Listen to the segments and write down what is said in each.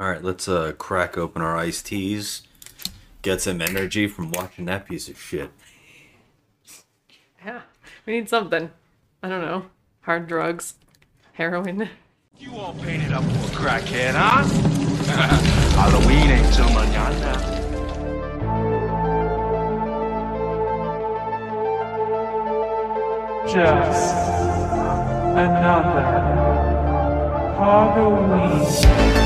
All right, let's uh crack open our iced teas. Get some energy from watching that piece of shit. Yeah, we need something. I don't know. Hard drugs, heroin. You all painted up for a crackhead, huh? Halloween ain't till mañana. Just another Halloween.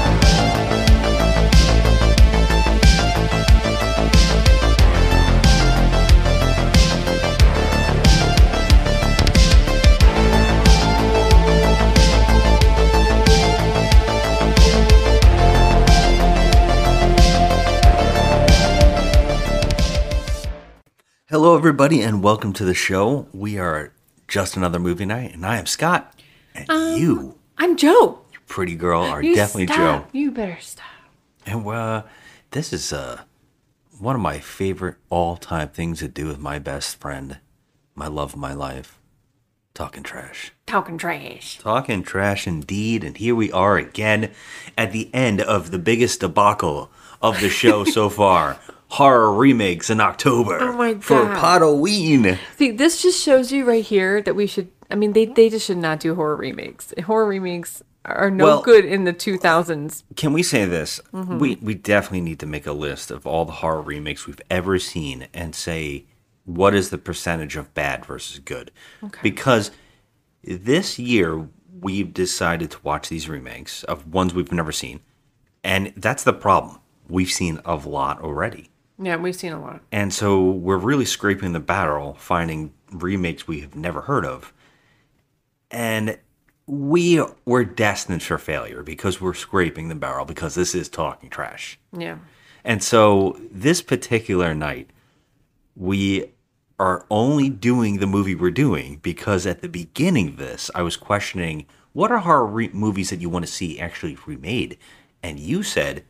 Hello, everybody, and welcome to the show. We are just another movie night, and I am Scott, and you, I'm Joe. You pretty girl, are You definitely stop. Joe. You better stop. And uh, this is uh one of my favorite all-time things to do with my best friend, my love of my life, talking trash. Talking trash. Talking trash indeed, and here we are again at the end of the biggest debacle of the show so far. Horror remakes in October Oh my for God. Halloween. See, this just shows you right here that we should. I mean, they they just should not do horror remakes. Horror remakes are no Well- good in the 2000s. Can we say this? Mm-hmm. We we definitely need to make a list of all the horror remakes we've ever seen and say what is the percentage of bad versus good. Because this year we've decided to watch these remakes of ones we've never seen. And that's the problem. We've seen a lot already. Yeah, we've seen a lot. And so we're really scraping the barrel, finding remakes we have never heard of. And we were destined for failure because we're scraping the barrel because this is talking trash. Yeah. And so this particular night, we are only doing the movie we're doing because at the beginning of this, I was questioning what are horror re- movies that you want to see actually remade? And you said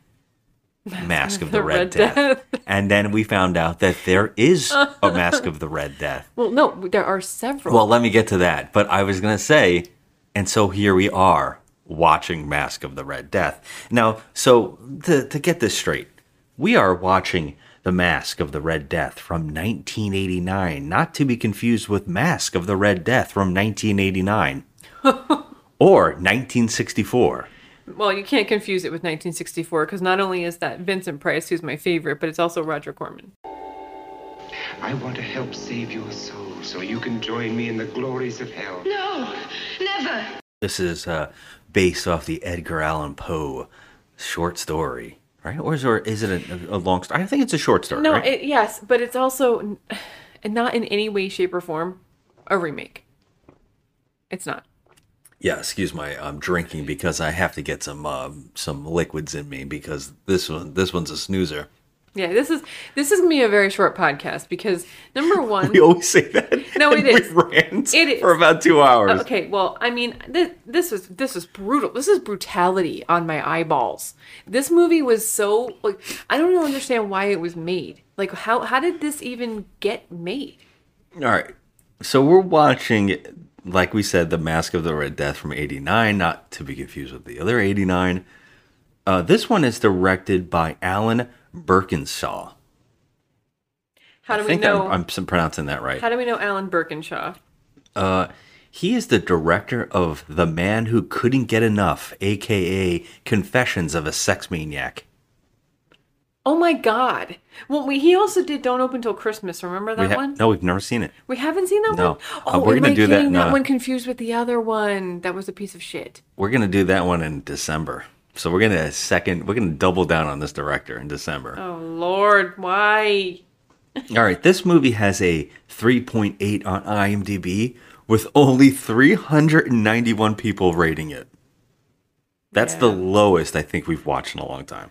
Masque of the, the Red, Red Death. Death. and then we found out that there is a Masque of the Red Death. Well, no, there are several. Well, let me get to that. But I was going to say, and so here we are watching Masque of the Red Death. Now, so to, to get this straight, we are watching The Masque of the Red Death from 1989, not to be confused with Masque of the Red Death from 1989 or 1964. Well, you can't confuse it with 1964 because not only is that Vincent Price, who's my favorite, but it's also Roger Corman. I want to help save your soul so you can join me in the glories of hell. No, never. This is uh, based off the Edgar Allan Poe short story, right? Or is, or is it a, a long story? I think it's a short story. No, right? it, yes, but it's also n- not in any way, shape, or form a remake. It's not. Yeah, excuse my I'm drinking because I have to get some um, some liquids in me because this one this one's a snoozer. Yeah, this is this is gonna be a very short podcast because number one, We always say that. No, it we is. rant It is. for about two hours. Okay, well, I mean, this this was this was brutal. This is brutality on my eyeballs. This movie was so like I don't even understand why it was made. Like how how did this even get made? All right, so we're watching, like we said, the Masque of the Red Death from '89, not to be confused with the other '89. Uh, this one is directed by Alan Birkinshaw. How do I we think know? I'm, I'm pronouncing that right. how do we know Alan Birkinshaw? He is the director of The Man Who Couldn't Get Enough, aka Confessions of a Sex Maniac. Oh my God! Well, we, he also did "Don't Open Till Christmas." Remember that ha- one? no, we've never seen it. We haven't seen that No. one. Uh, Oh, we're am gonna I do that getting in, that uh, one confused with the other one? That was a piece of shit. We're gonna do that one in December. So we're gonna second. We're gonna double down on this director in December. Oh Lord, why? All right, this movie has a 3.8 on IMDb with only 391 people rating it. That's the lowest I think we've watched in a long time.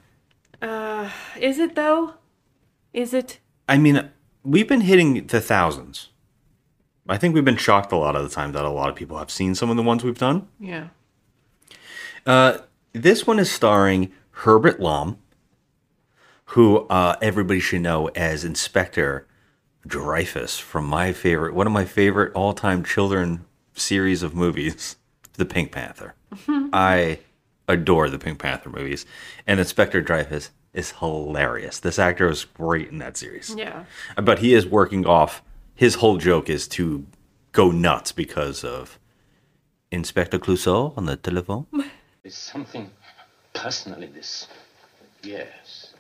Is it though? Is it? I mean, we've been hitting the thousands. I think we've been shocked a lot of the time that a lot of people have seen some of the ones we've done. Yeah. This one is starring Herbert Lom, who uh, everybody should know as Inspector Dreyfus from my favorite, one of my favorite all-time children series of movies, The Pink Panther. I adore the Pink Panther movies, and Inspector Dreyfus is hilarious. This actor is great in that series. Yeah. But he is working off. His whole joke is to go nuts because of Inspector Clouseau on the telephone. There's something personal in this. Yes,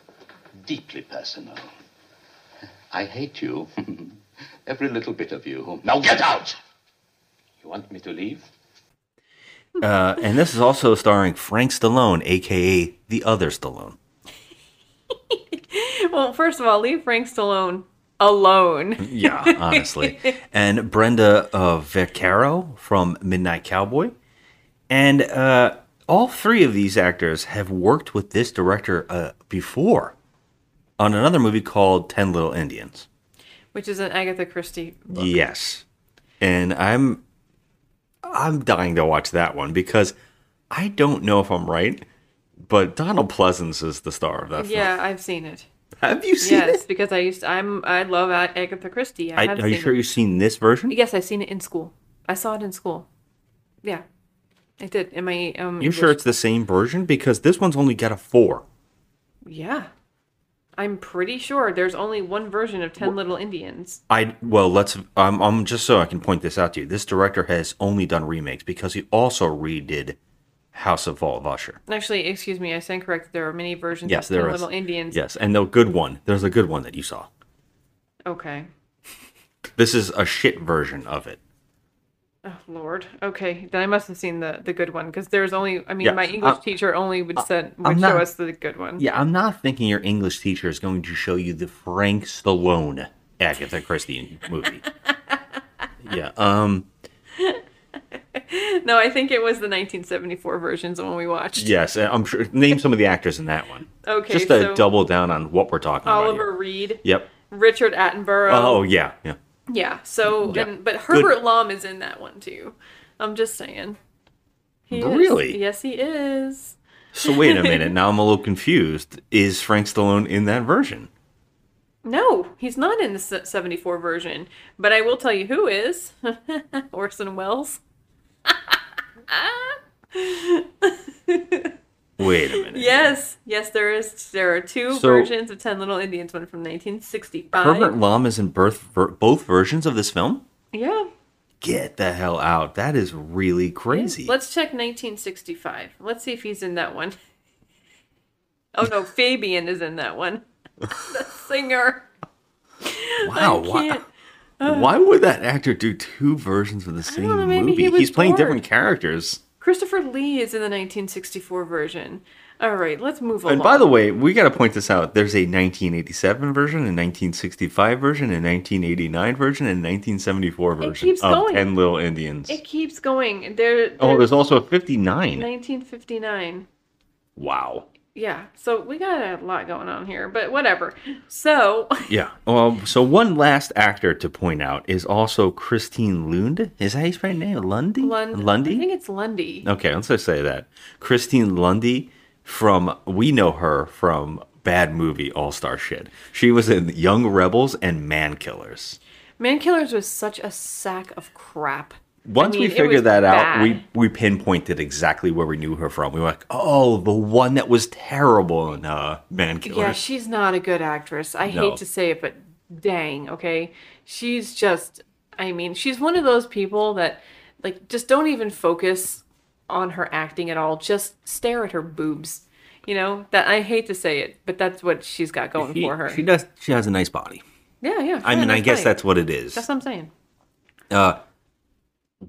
deeply personal. I hate you. Every little bit of you. Now get out! You want me to leave? Uh, and this is also starring Frank Stallone, aka the other Stallone. Well, first of all, leave Frank Stallone alone. Yeah, honestly. and Brenda uh, Vaccaro from Midnight Cowboy. And uh, all three of these actors have worked with this director uh, before on another movie called Ten Little Indians. Which is an Agatha Christie book. Yes. And I'm I'm dying to watch that one because I don't know if I'm right, but Donald Pleasence is the star of that film. Yeah, I've seen it. Have you seen Yes, it? because I used to, I'm I love Agatha Christie. I, I, are you sure it. you've seen this version? Yes, I've seen it in school. I saw it in school. Yeah, I did. Am I? um. You sure it's the same version? Because this one's only got a four. Yeah, I'm pretty sure there's only one version of Ten Little Indians. I well, let's. I'm. I'm just so I can point this out to you. This director has only done remakes because he also redid House of Vault of Usher. Actually, excuse me, I stand corrected. There are many versions Yes, of Ten is. Little Indians. Yes, and the good one. There's a good one that you saw. Okay. This is a shit version of it. Oh Lord. Okay, then I must have seen the the good one because there's only. I mean, Yeah, my English I'm- teacher only would send I'm would show not- us the good one. Yeah, I'm not thinking your English teacher is going to show you the Frank Stallone Agatha Christie movie. yeah. Um. No, I think it was the 1974 versions when we watched. Yes, I'm sure. Name some of the actors in that one. Okay, Just to so double down on what we're talking about. Oliver Reed, Yep. Richard Attenborough. Oh yeah, yeah. Yeah. So, Yeah. and but Good. Herbert Lom is in that one too. I'm just saying. He is. Really? Yes, he is. So wait a minute. Now I'm a little confused. Is Frank Stallone in that version? No, he's not in the 74 version. But I will tell you who is Orson Welles. Wait a minute. Yes, yes, there is. There are two So- versions of Ten Little Indians. One from 1965. Herbert Lom is in birth, ver, both versions of this film. Yeah. Get the hell out! That is really crazy. Let's check 1965. Let's see if he's in that one. Oh no, Fabian is in that one. the singer. wow. Why, why would that actor do two versions of the same know, movie? he He's playing different characters. Christopher Lee is in the 1964 version. All right, let's move along. And by the way, we got to point this out. There's a 1987 version, a 1965 version, a 1989 version, and a 1974 version keeps of going. Ten Little Indians. it keeps going. There. oh, there's there's also a 59. 1959. Wow. Yeah, so we got a lot going on here, but whatever. So, Yeah. Well, so one last actor to point out is also Christine Lund. Is that how you spell her name? Lundy? Lund- Lundy? I think it's Lundy. Okay, let's just say that. Christine Lundy from we know her from bad movie All Star shit. She was in Young Rebels and Man Killers. Man Killers was such a sack of crap. Once I mean, we figured that out, we we pinpointed exactly where we knew her from. We were like, "Oh, the one that was terrible in uh, Man Killers." Yeah, she's not a good actress. I No. hate to say it, but dang, okay. She's just I mean, she's one of those people that like just don't even focus on her acting at all. Just stare at her boobs. You know, that I hate to say it, but that's what she's got going she, for her. she does. She has a nice body. yeah, yeah. I mean, I guess right. that's what it is. That's what I'm saying. Uh,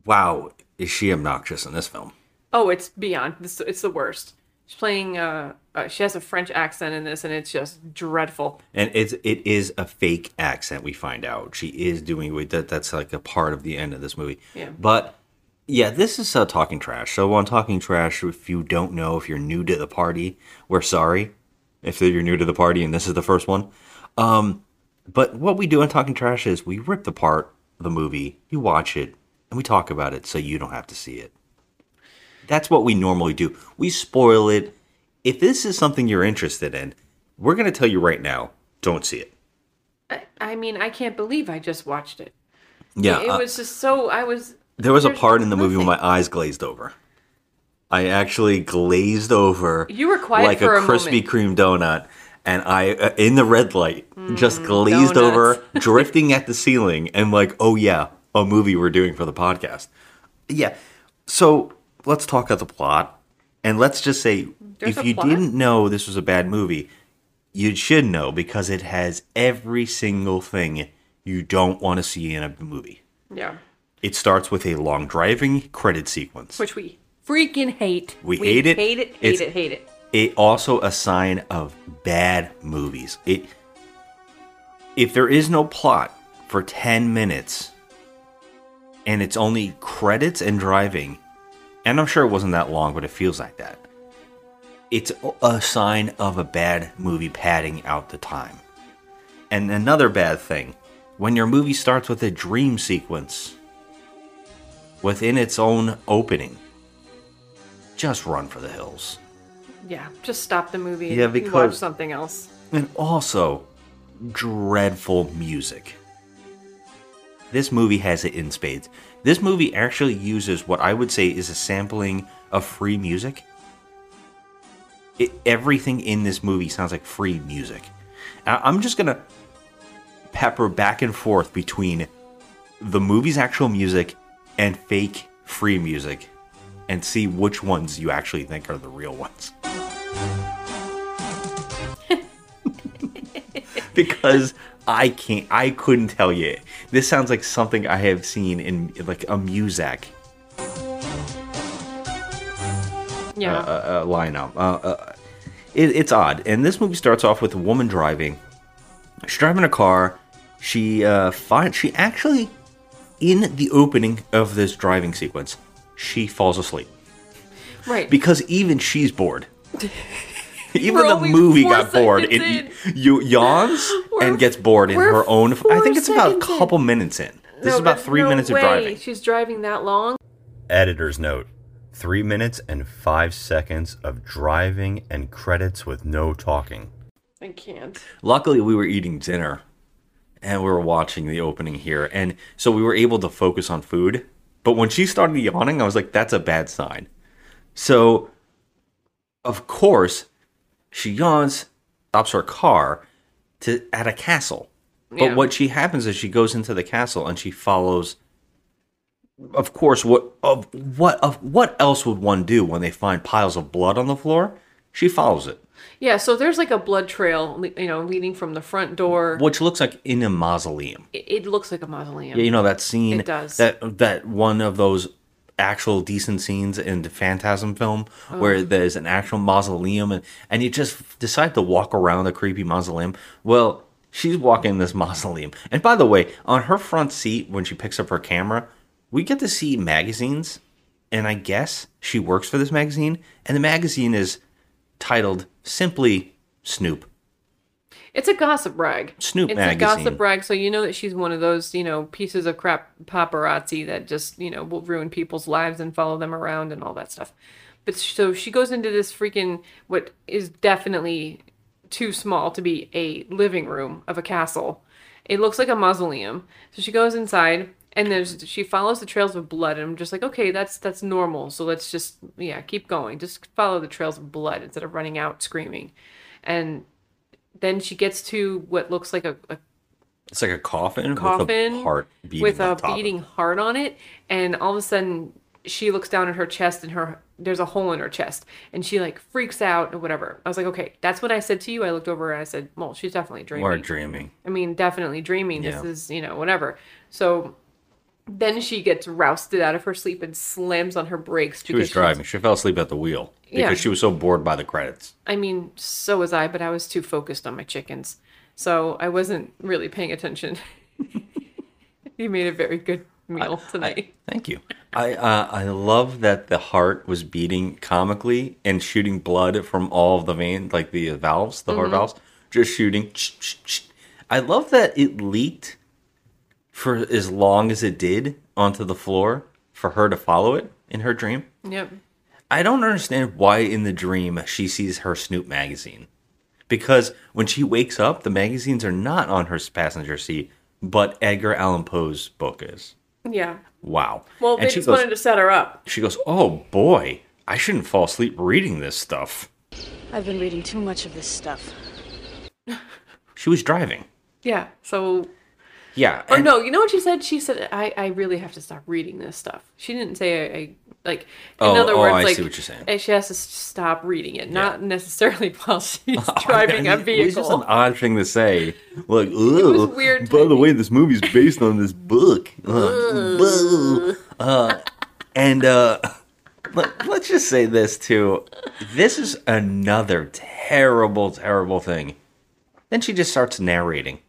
wow, is she obnoxious in this film? Oh, it's beyond. It's, it's the worst. She's playing. Uh, uh, she has a French accent in this, and it's just dreadful. And it's it is a fake accent. We find out she is doing that. That's like a part of the end of this movie. Yeah. But yeah, this is uh, talking trash. So on talking trash, if you don't know, if you're new to the party, we're sorry. If you're new to the party and this is the first one, um, but what we do on talking trash is we rip apart the movie, you watch it, and we talk about it so you don't have to see it. That's what we normally do. We spoil it. If this is something you're interested in, we're going to tell you right now don't see it. I, I mean, I can't believe I just watched it. Yeah. it uh, was just so. I was. there was a part in the movie where my eyes glazed over. I actually glazed over. You were quiet like for a a Krispy. Kreme donut, and I uh, in the red light just glazed Mm, donuts. over, drifting at the ceiling, and like, oh yeah, a movie we're doing for the podcast. Yeah. So let's talk about the plot, and let's just say There's if you plot? didn't know this was a bad movie, you should know because it has every single thing you don't want to see in a movie. Yeah. It starts with a long driving credit sequence. Which we freaking hate. We hate it. Hate it. Hate It's- it. Hate it. it also a sign of bad movies. It if there is no plot for 10 minutes and it's only credits and driving, and I'm sure it wasn't that long, but it feels like that. It's a sign of a bad movie padding out the time. And another bad thing, when your movie starts with a dream sequence within its own opening, just run for the hills. Yeah. Just stop the movie. Yeah, and watch because- something else. And also, dreadful music. This movie has it in spades. This movie actually uses what I would say is a sampling of free music. It, everything in this movie sounds like free music. I'm just gonna pepper back and forth between the movie's actual music and fake free music and see which ones you actually think are the real ones. because I can't, I couldn't tell you. This sounds like something I have seen in like a Muzak Yeah. uh, uh, lineup. Uh, uh, it, it's odd. And this movie starts off with a woman driving. She's driving a car. She uh, finds she actually, in the opening of this driving sequence, she falls asleep right. because even she's bored. even the movie got bored. seconds It you yawns We're- and gets bored in her own. I think it's about a seconds in. couple minutes in. This No, is about three no minutes way of driving. She's driving that long. Editor's note: three minutes and five seconds of driving and credits with no talking. I can't. Luckily, we were eating dinner and we were watching the opening here, and so we were able to focus on food. But when she started yawning, I was like, "That's a bad sign." So, of course, she yawns, stops her car to at a castle. But Yeah. what she happens is she goes into the castle and she follows. Of course, what of what of what else would one do when they find piles of blood on the floor? She follows it, Yeah, so there's like a blood trail, you know, leading from the front door. which looks like in a mausoleum. It, it looks like a mausoleum. Yeah, you know that scene. It does. That that one of those actual decent scenes in the Phantasm film Oh. where there's an actual mausoleum and and you just decide to walk around the creepy mausoleum. Well, she's walking this mausoleum, and by the way, on her front seat when she picks up her camera, we get to see magazines, and I guess she works for this magazine, and the magazine is titled simply Snoop. It's a gossip rag. Snoop it's magazine. a gossip rag, so you know that she's one of those, you know, pieces of crap paparazzi that just, you know, will ruin people's lives and follow them around and all that stuff. But so she goes into this freaking what is definitely too small to be a living room of a castle. It looks like a mausoleum. So she goes inside and there's she follows the trails of blood and I'm just like, okay, that's that's normal. So let's just yeah, keep going. Just follow the trails of blood instead of running out screaming. And then she gets to what looks like a, a It's like a coffin, coffin with a heart beating with a top of it. beating heart on it, and all of a sudden she looks down at her chest and her there's a hole in her chest, and she like freaks out or whatever. I was like, okay, that's what I said to you. I looked over and I said, well, she's definitely dreaming. We're dreaming. I mean, definitely dreaming. This is, you know, whatever. So then she gets rousted out of her sleep and slams on her brakes. She was driving. She fell asleep at the wheel because Yeah. she was so bored by the credits. I mean, so was I, but I was too focused on my chickens. So I wasn't really paying attention. you made a very good meal tonight. Thank you. I uh, I love that the heart was beating comically and shooting blood from all of the veins, like the valves, the heart Mhm. valves, just shooting. I love that it leaked for as long as it did onto the floor for her to follow it in her dream. yep. I don't understand why in the dream she sees her Snoop magazine. Because when she wakes up, the magazines are not on her passenger seat, but Edgar Allan Poe's book is. Yeah. Wow. Well, they And she just goes, wanted to set her up. she goes, "Oh boy, I shouldn't fall asleep reading this stuff. I've been reading too much of this stuff. She was driving. Yeah. So Yeah. or no, you know what she said? She said I I really have to stop reading this stuff. She didn't say I, I like in Oh, other oh, words I like see what you're saying. eh, she has to stop reading it, not necessarily while she's driving a mean, It's just an odd thing to say. Like, oh, weird by the way, this movie's based on this book. Uh. Uh, and uh, let, let's just say this too. This is another terrible, terrible thing. Then she just starts narrating.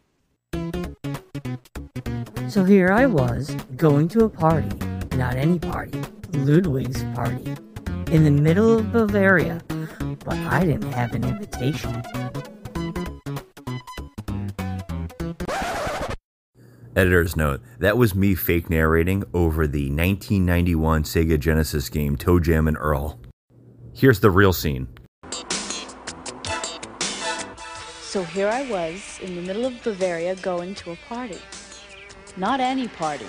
So here I was, going to a party, not any party, Ludwig's party, in the middle of Bavaria, but I didn't have an invitation. Editor's note: That was me fake narrating over the 1991 Sega Genesis game ToeJam and Earl. Here's the real scene. So here I was in the middle of Bavaria going to a party. Not any party,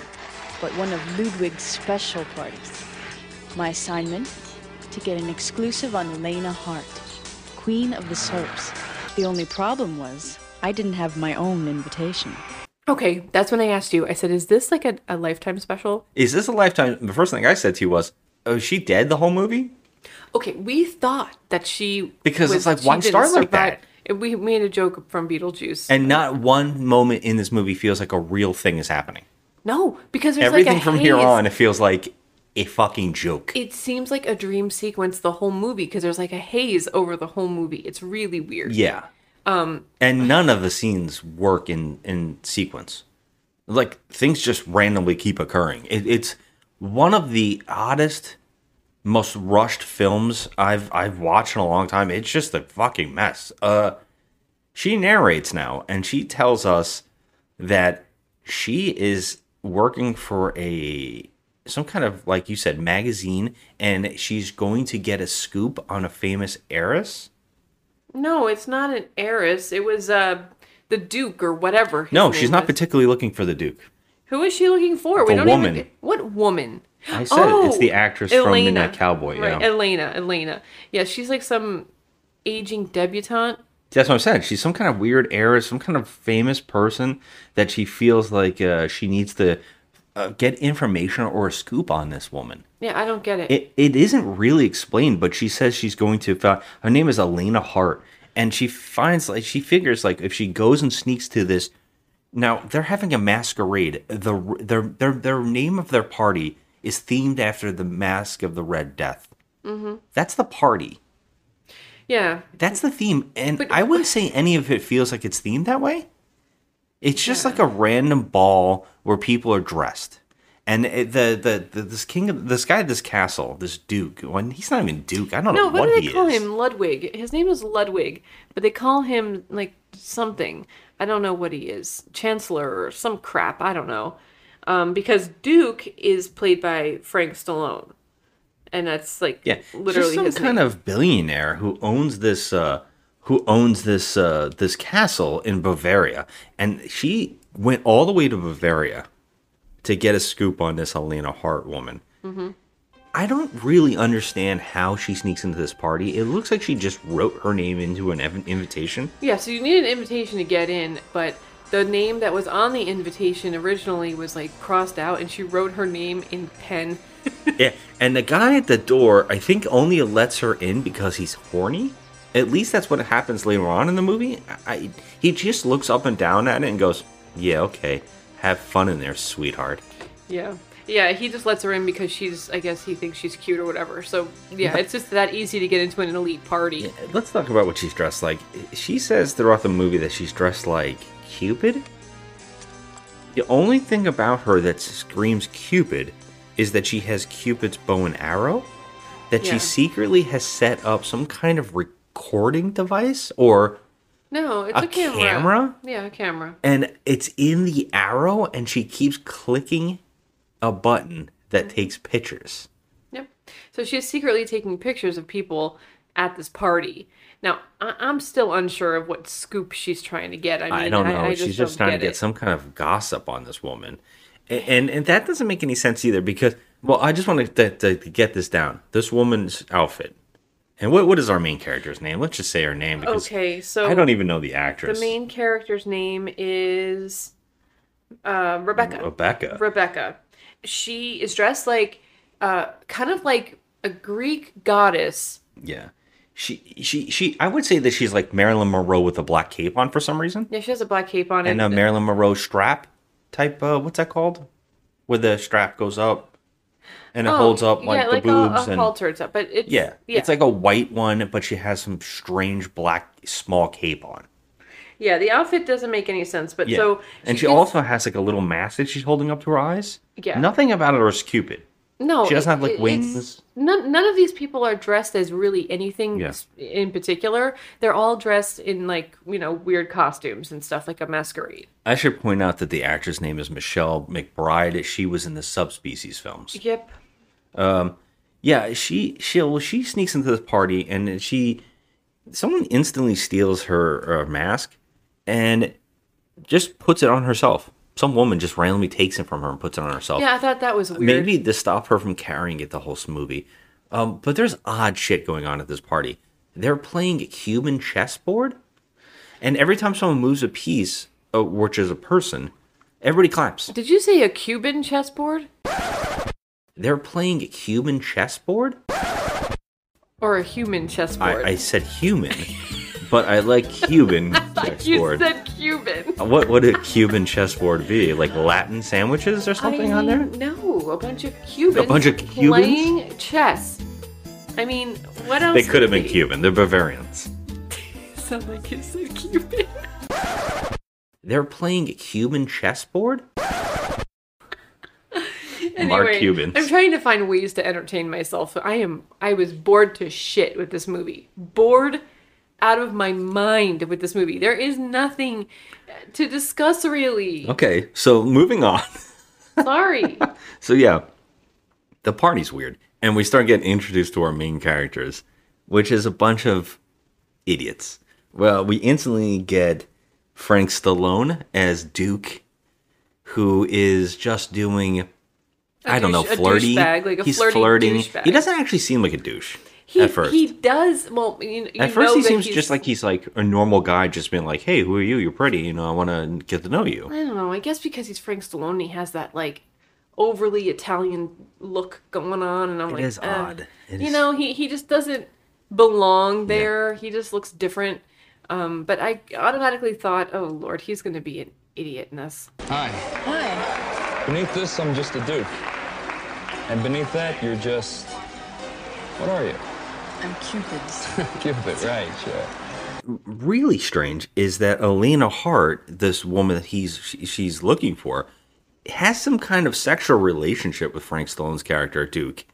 but one of Ludwig's special parties. My assignment? To get an exclusive on Elena Hart, Queen of the Soaps. The only problem was, I didn't have my own invitation. Okay, that's when I asked you. I said, "Is this like a, a lifetime special?" Is this a lifetime? The first thing I said to you was, "Oh, is she dead the whole movie?" Okay, we thought that she Because it's like, she why didn't start like survive. We made a joke from Beetlejuice. And not one moment in this movie feels like a real thing is happening. no, because there's Everything like from here on, it feels like a fucking joke. It seems like a dream sequence the whole movie because there's like a haze over the whole movie. It's really weird. yeah. Um. And none of the scenes work in in sequence. Like things just randomly keep occurring. It, it's one of the oddest, most rushed films I've I've watched in a long time. It's just a fucking mess. Uh, she narrates now, and she tells us that she is working for a some kind of like you said magazine, and she's going to get a scoop on a famous heiress. No, it's not an heiress. It was uh the Duke or whatever. No, she's not was. particularly looking for the Duke. Who is she looking for? The woman. even. What woman? I said it. It's the actress from Midnight Cowboy, Right, yeah. Elena. Elena. Yeah, she's like some aging debutante. That's what I'm saying. She's some kind of weird heiress, some kind of famous person that she feels like uh, she needs to uh, get information or a scoop on this woman. Yeah, I don't get it. It it isn't really explained, but she says she's going to. Her name is Elena Hart, and she finds like she figures like if she goes and sneaks to this. Now they're having a masquerade. The their their their name of their party is themed after the Masque of the Red Death. hmm That's the party. Yeah. That's the theme, and But- I wouldn't say any of it feels like it's themed that way. It's just like a random ball where people are dressed, and the, the the this king of this guy, at this castle, this duke. When he's not even duke, I don't No, know what what, do he they call is. him? Ludwig. His name is Ludwig, but they call him like something. I don't know what he is. Chancellor or some crap. I don't know. Um, because Duke is played by Frank Stallone, and that's like Yeah, literally just some kind name. of billionaire who owns this uh, who owns this uh, this castle in Bavaria, and she went all the way to Bavaria to get a scoop on this Helena Hart woman. hmm I don't really understand how she sneaks into this party. It looks like she just wrote her name into an invitation. Yeah, so you need an invitation to get in, but the name that was on the invitation originally was like crossed out, and she wrote her name in pen. yeah, and the guy at the door, I think, only lets her in because he's horny. At least that's what happens later on in the movie. I, he just looks up and down at it and goes, "Yeah, okay, have fun in there, sweetheart." Yeah. Yeah, he just lets her in because she's, I guess he thinks she's cute or whatever. So, yeah, it's just that easy to get into an elite party. Let's talk about what she's dressed like. She says throughout the movie that she's dressed like Cupid. The only thing about her that screams Cupid is that she has Cupid's bow and arrow, that Yeah. she secretly has set up some kind of recording device or No, it's a, A camera. camera? Yeah, a camera. and it's in the arrow and she keeps clicking a button that mm-hmm. takes pictures. Yep. So she's secretly taking pictures of people at this party. Now, I- I'm still unsure of what scoop she's trying to get. I I, don't know. I, She's don't just trying to get it. some kind of gossip on this woman, A- and and that doesn't make any sense either because Well, I just want to, to, to get this down. This woman's outfit. And what what is our main character's name? Let's just say her name because Okay, so I don't even know the actress. the main character's name is uh, Rebecca. Rebecca. Rebecca. She is dressed like uh, kind of like a Greek goddess. Yeah. She she she I would say that she's like Marilyn Monroe with a black cape on for some reason. Yeah, she has a black cape on And a Marilyn Monroe strap type uh what's that called? Where the strap goes up and it holds up like, Oh, yeah, the a- boobs a, and halter and stuff. But it's yeah, yeah, it's like a white one, but she has some strange black small cape on. yeah. The outfit doesn't make any sense, but Yeah, so and she, gets- also has like a little mask that she's holding up to her eyes. Yeah. nothing about it is Cupid. No, she doesn't have like wings. None, none of these people are dressed as really anything Yeah. in particular. They're all dressed in like you know weird costumes and stuff, like a masquerade. I should point out that the actress name is Michelle McBride. She was in the Subspecies films. Yep. Um, Yeah, she she well, she sneaks into this party and she someone instantly steals her uh, mask and just puts it on herself. Some woman just randomly takes it from her and puts it on herself. Yeah, I thought that was weird. Maybe to stop her from carrying it the whole movie. Um, but there's odd shit going on at this party. They're playing Cuban chessboard, and every time someone moves a piece, uh, which is a person, everybody claps. Did you say a Cuban chessboard They're playing a Cuban chessboard. or a human chessboard? I, I said human, but I like Cuban chessboard. you said Cuban. Uh, what would a Cuban chessboard be? Like Latin sandwiches or something I on there? No, a bunch of Cubans. A bunch of Cubans? playing chess. I mean, what else? They could have been be? Cuban. They're Bavarians. Sound like you said Cuban. They're playing a Cuban chessboard. Anyway, Mark Cubans. I'm trying to find ways to entertain myself. I am. I was bored to shit with this movie. Bored out of my mind with this movie. There is nothing to discuss really. Okay, so moving on. Sorry. So yeah, the party's weird, and we start getting introduced to our main characters, which is a bunch of idiots. Well, we instantly get Frank Stallone as Duke, who is just doing. I don't know, douche- a flirty. douchebag, like He's flirting. douchebag. He doesn't actually seem like a douche He, at first. he does. Well, you, you at first, he seems just like he's like a normal guy, just being like, "Hey, who are you? You're pretty. You know, I want to get to know you." I don't know. I guess because he's Frank Stallone, he has that like overly Italian look going on, and I'm It like, is uh, odd. It you is- know, he he just doesn't belong there. He just looks different. Um, but I automatically thought, oh lord, he's going to be an idiot in this. Hi. Hi. Beneath this, I'm just a duke. And beneath that, you're just. What are you? I'm Cupid's. Cupid, right, sure. really strange is that Elena Hart, this woman that he's she- she's looking for, has some kind of sexual relationship with Frank Stallone's character Duke.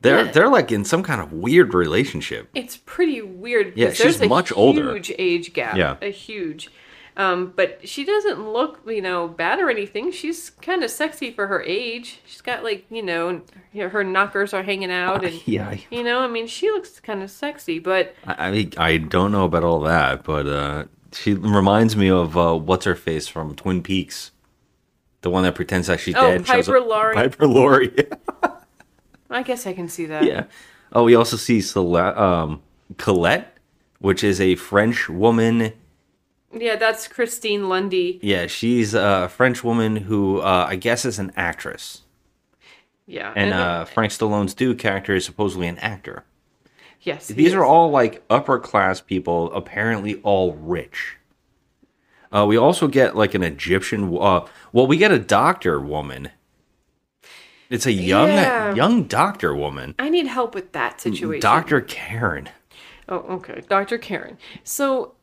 They're Yeah. they're like in some kind of weird relationship. It's pretty weird. Yeah, she's there's a much older. Huge age gap. Yeah. a huge. Um, but she doesn't look, you know, bad or anything. She's kind of sexy for her age. She's got like, you know, her knockers are hanging out, and Yeah, you know, I mean, she looks kind of sexy. But I I, I don't know about all that, but uh, she reminds me of uh, what's her face from Twin Peaks, the one that pretends that she's Oh, dead. Piper Laurie. Piper Laurie. I guess I can see that. yeah. Oh, we also see um, Colette, which is a French woman Yeah, that's Christine Lundy. Yeah, she's a French woman who uh, I guess is an actress, Yeah, and uh, uh, Frank Stallone's Duke character is supposedly an actor. yes, These are all like upper class people, apparently all rich. Uh, we also get like an Egyptian. Uh, well, we get a doctor woman. It's a young, Yeah. young doctor woman, I need help with that situation. Doctor Karen. Oh, okay. Dr. Karen. So,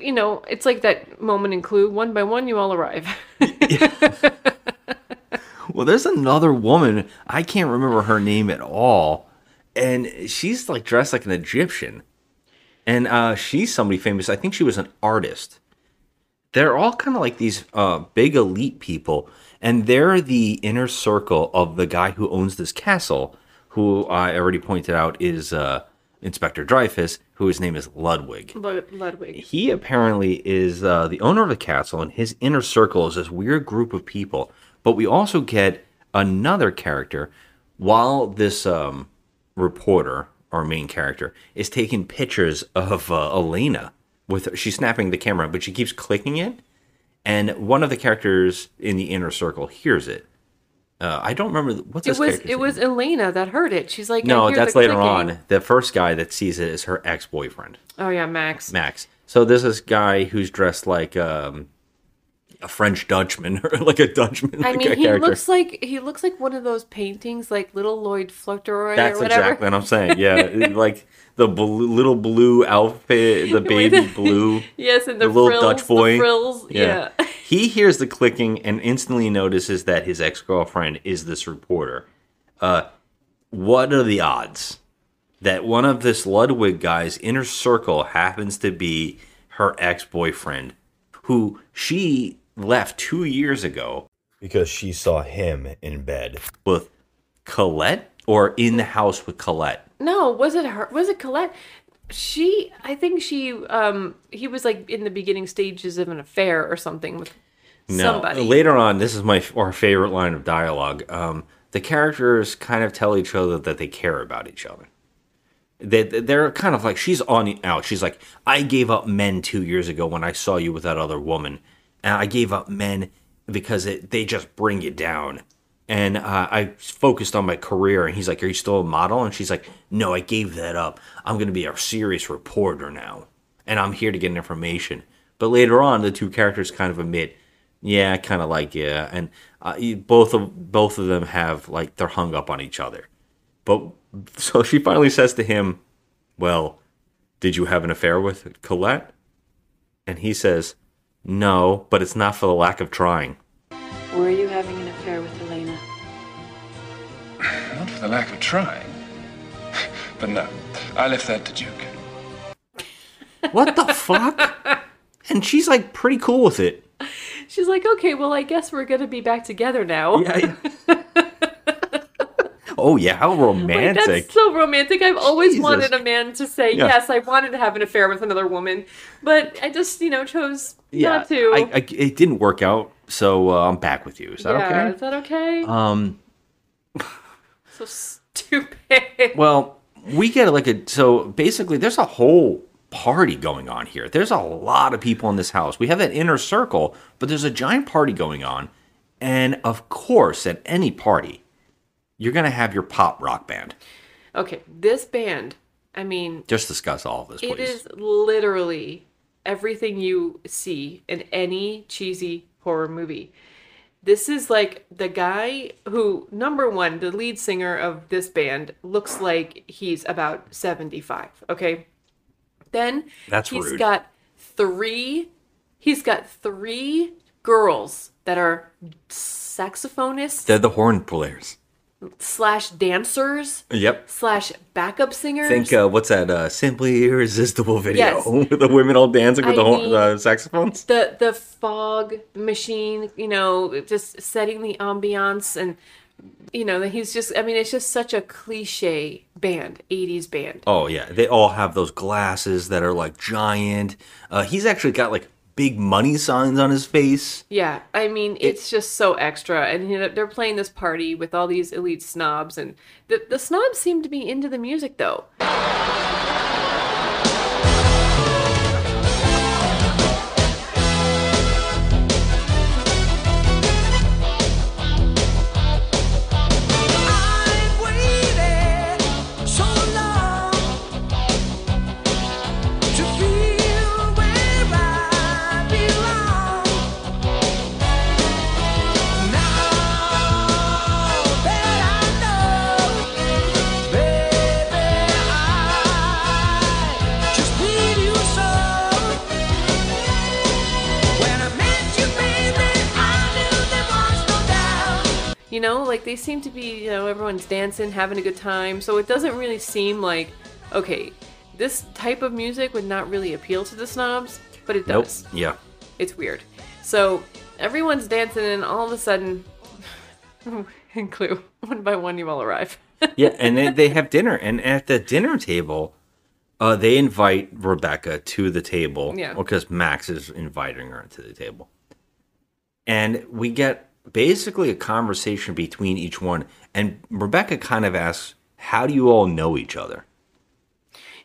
you know, it's like that moment in Clue one by one, you all arrive. Well, there's another woman. I can't remember her name at all, and she's like dressed like an Egyptian, and uh, she's somebody famous. I think she was an artist. They're all kind of like these uh, big elite people, and they're the inner circle of the guy who owns this castle, who I already pointed out is uh, Inspector Dreyfus, who his name is Ludwig Lud- Ludwig. he apparently is uh, the owner of the castle, and his inner circle is this weird group of people. But we also get another character while this um, reporter our main character is taking pictures of uh, Elena with she's snapping the camera but she keeps clicking it and one of the characters in the inner circle hears it uh, I don't remember what's It was it was Elena that heard it. She's like, no that's later clicking. on the first guy that sees it is her ex-boyfriend Oh yeah, Max. Max. So there's this guy who's dressed like um, a French Dutchman or like a Dutchman. I like mean, he character. looks like he looks like one of those paintings, like Little Lord Fauntleroy That's or whatever. exactly what I'm saying. Yeah, like the blue, little blue outfit, the baby blue. Yes, and the little frills, Dutch the boy. frills, yeah. he hears the clicking and instantly notices that his ex girlfriend is this reporter. Uh, what are the odds that one of this Ludwig guy's inner circle happens to be her ex boyfriend, who she left two years ago because she saw him in bed with Colette or in the house with Colette? No, was it her? Was it Colette? She, I think she, um, he was like in the beginning stages of an affair or something with No. somebody. Later on, this is my our favorite line of dialogue. Um, the characters kind of tell each other that they care about each other. They they're kind of like she's on out. She's like, I gave up men two years ago when I saw you with that other woman, and I gave up men because it, they just bring you down. And uh, I focused on my career. And he's like, Are you still a model? And she's like, No, I gave that up. I'm going to be a serious reporter now, and I'm here to get information. But later on, the two characters kind of admit, yeah, I kind of like you, and uh, both of both of them have like they're hung up on each other. But so she finally says to him, "Well, did you have an affair with Colette?" And he says, "No, but it's not for the lack of trying." Were you having an affair with Elena? Not for the lack of trying. But no, I left that to Duke. What the fuck? And she's like pretty cool with it. She's like, okay, well, I guess we're gonna be back together now. Yeah. Oh yeah, how Like, romantic! that's so romantic. I've always Jesus. wanted a man to say, Yeah. yes, I wanted to have an affair with another woman, but I just, you know, chose not to. I, I, it didn't work out, so uh, I'm back with you. Is that yeah, okay? is that okay? Um. so stupid. Well, we get like a so basically there's a whole party going on here. There's a lot of people in this house. We have that inner circle, but there's a giant party going on. And of course, at any party, you're going to have your pop rock band. Okay, this band, I mean, Just discuss all of this, it please. is literally everything you see in any cheesy horror movie. This is like the guy who, number one, the lead singer of this band looks like he's about 75, okay? Then That's he's rude. got three, he's got three girls that are saxophonists They're the horn players. Slash dancers Yep. slash backup singers. Think uh, what's that? Uh, Simply Irresistible video Yes. with the women all dancing with I the, mean- the saxophones. the the fog machine, you know, just setting the ambiance and you know, he's just I mean, it's just such a cliche band, 80s band. Oh yeah, they all have those glasses that are like giant. Uh, he's actually got like big money signs on his face. Yeah, I mean, it's just so extra and you know, they're playing this party with all these elite snobs and the the snobs seem to be into the music though. Like they seem to be, you know, everyone's dancing, having a good time. So it doesn't really seem like, okay, this type of music would not really appeal to the snobs, but it Nope. does. Yeah. It's weird. So everyone's dancing, and all of a sudden, and Clue, one by one, you all arrive. yeah, and then they have dinner, and at the dinner table, uh, they invite Rebecca to the table. Yeah. Because Max is inviting her to the table, and we get basically a conversation between each one. And Rebecca kind of asks, How do you all know each other?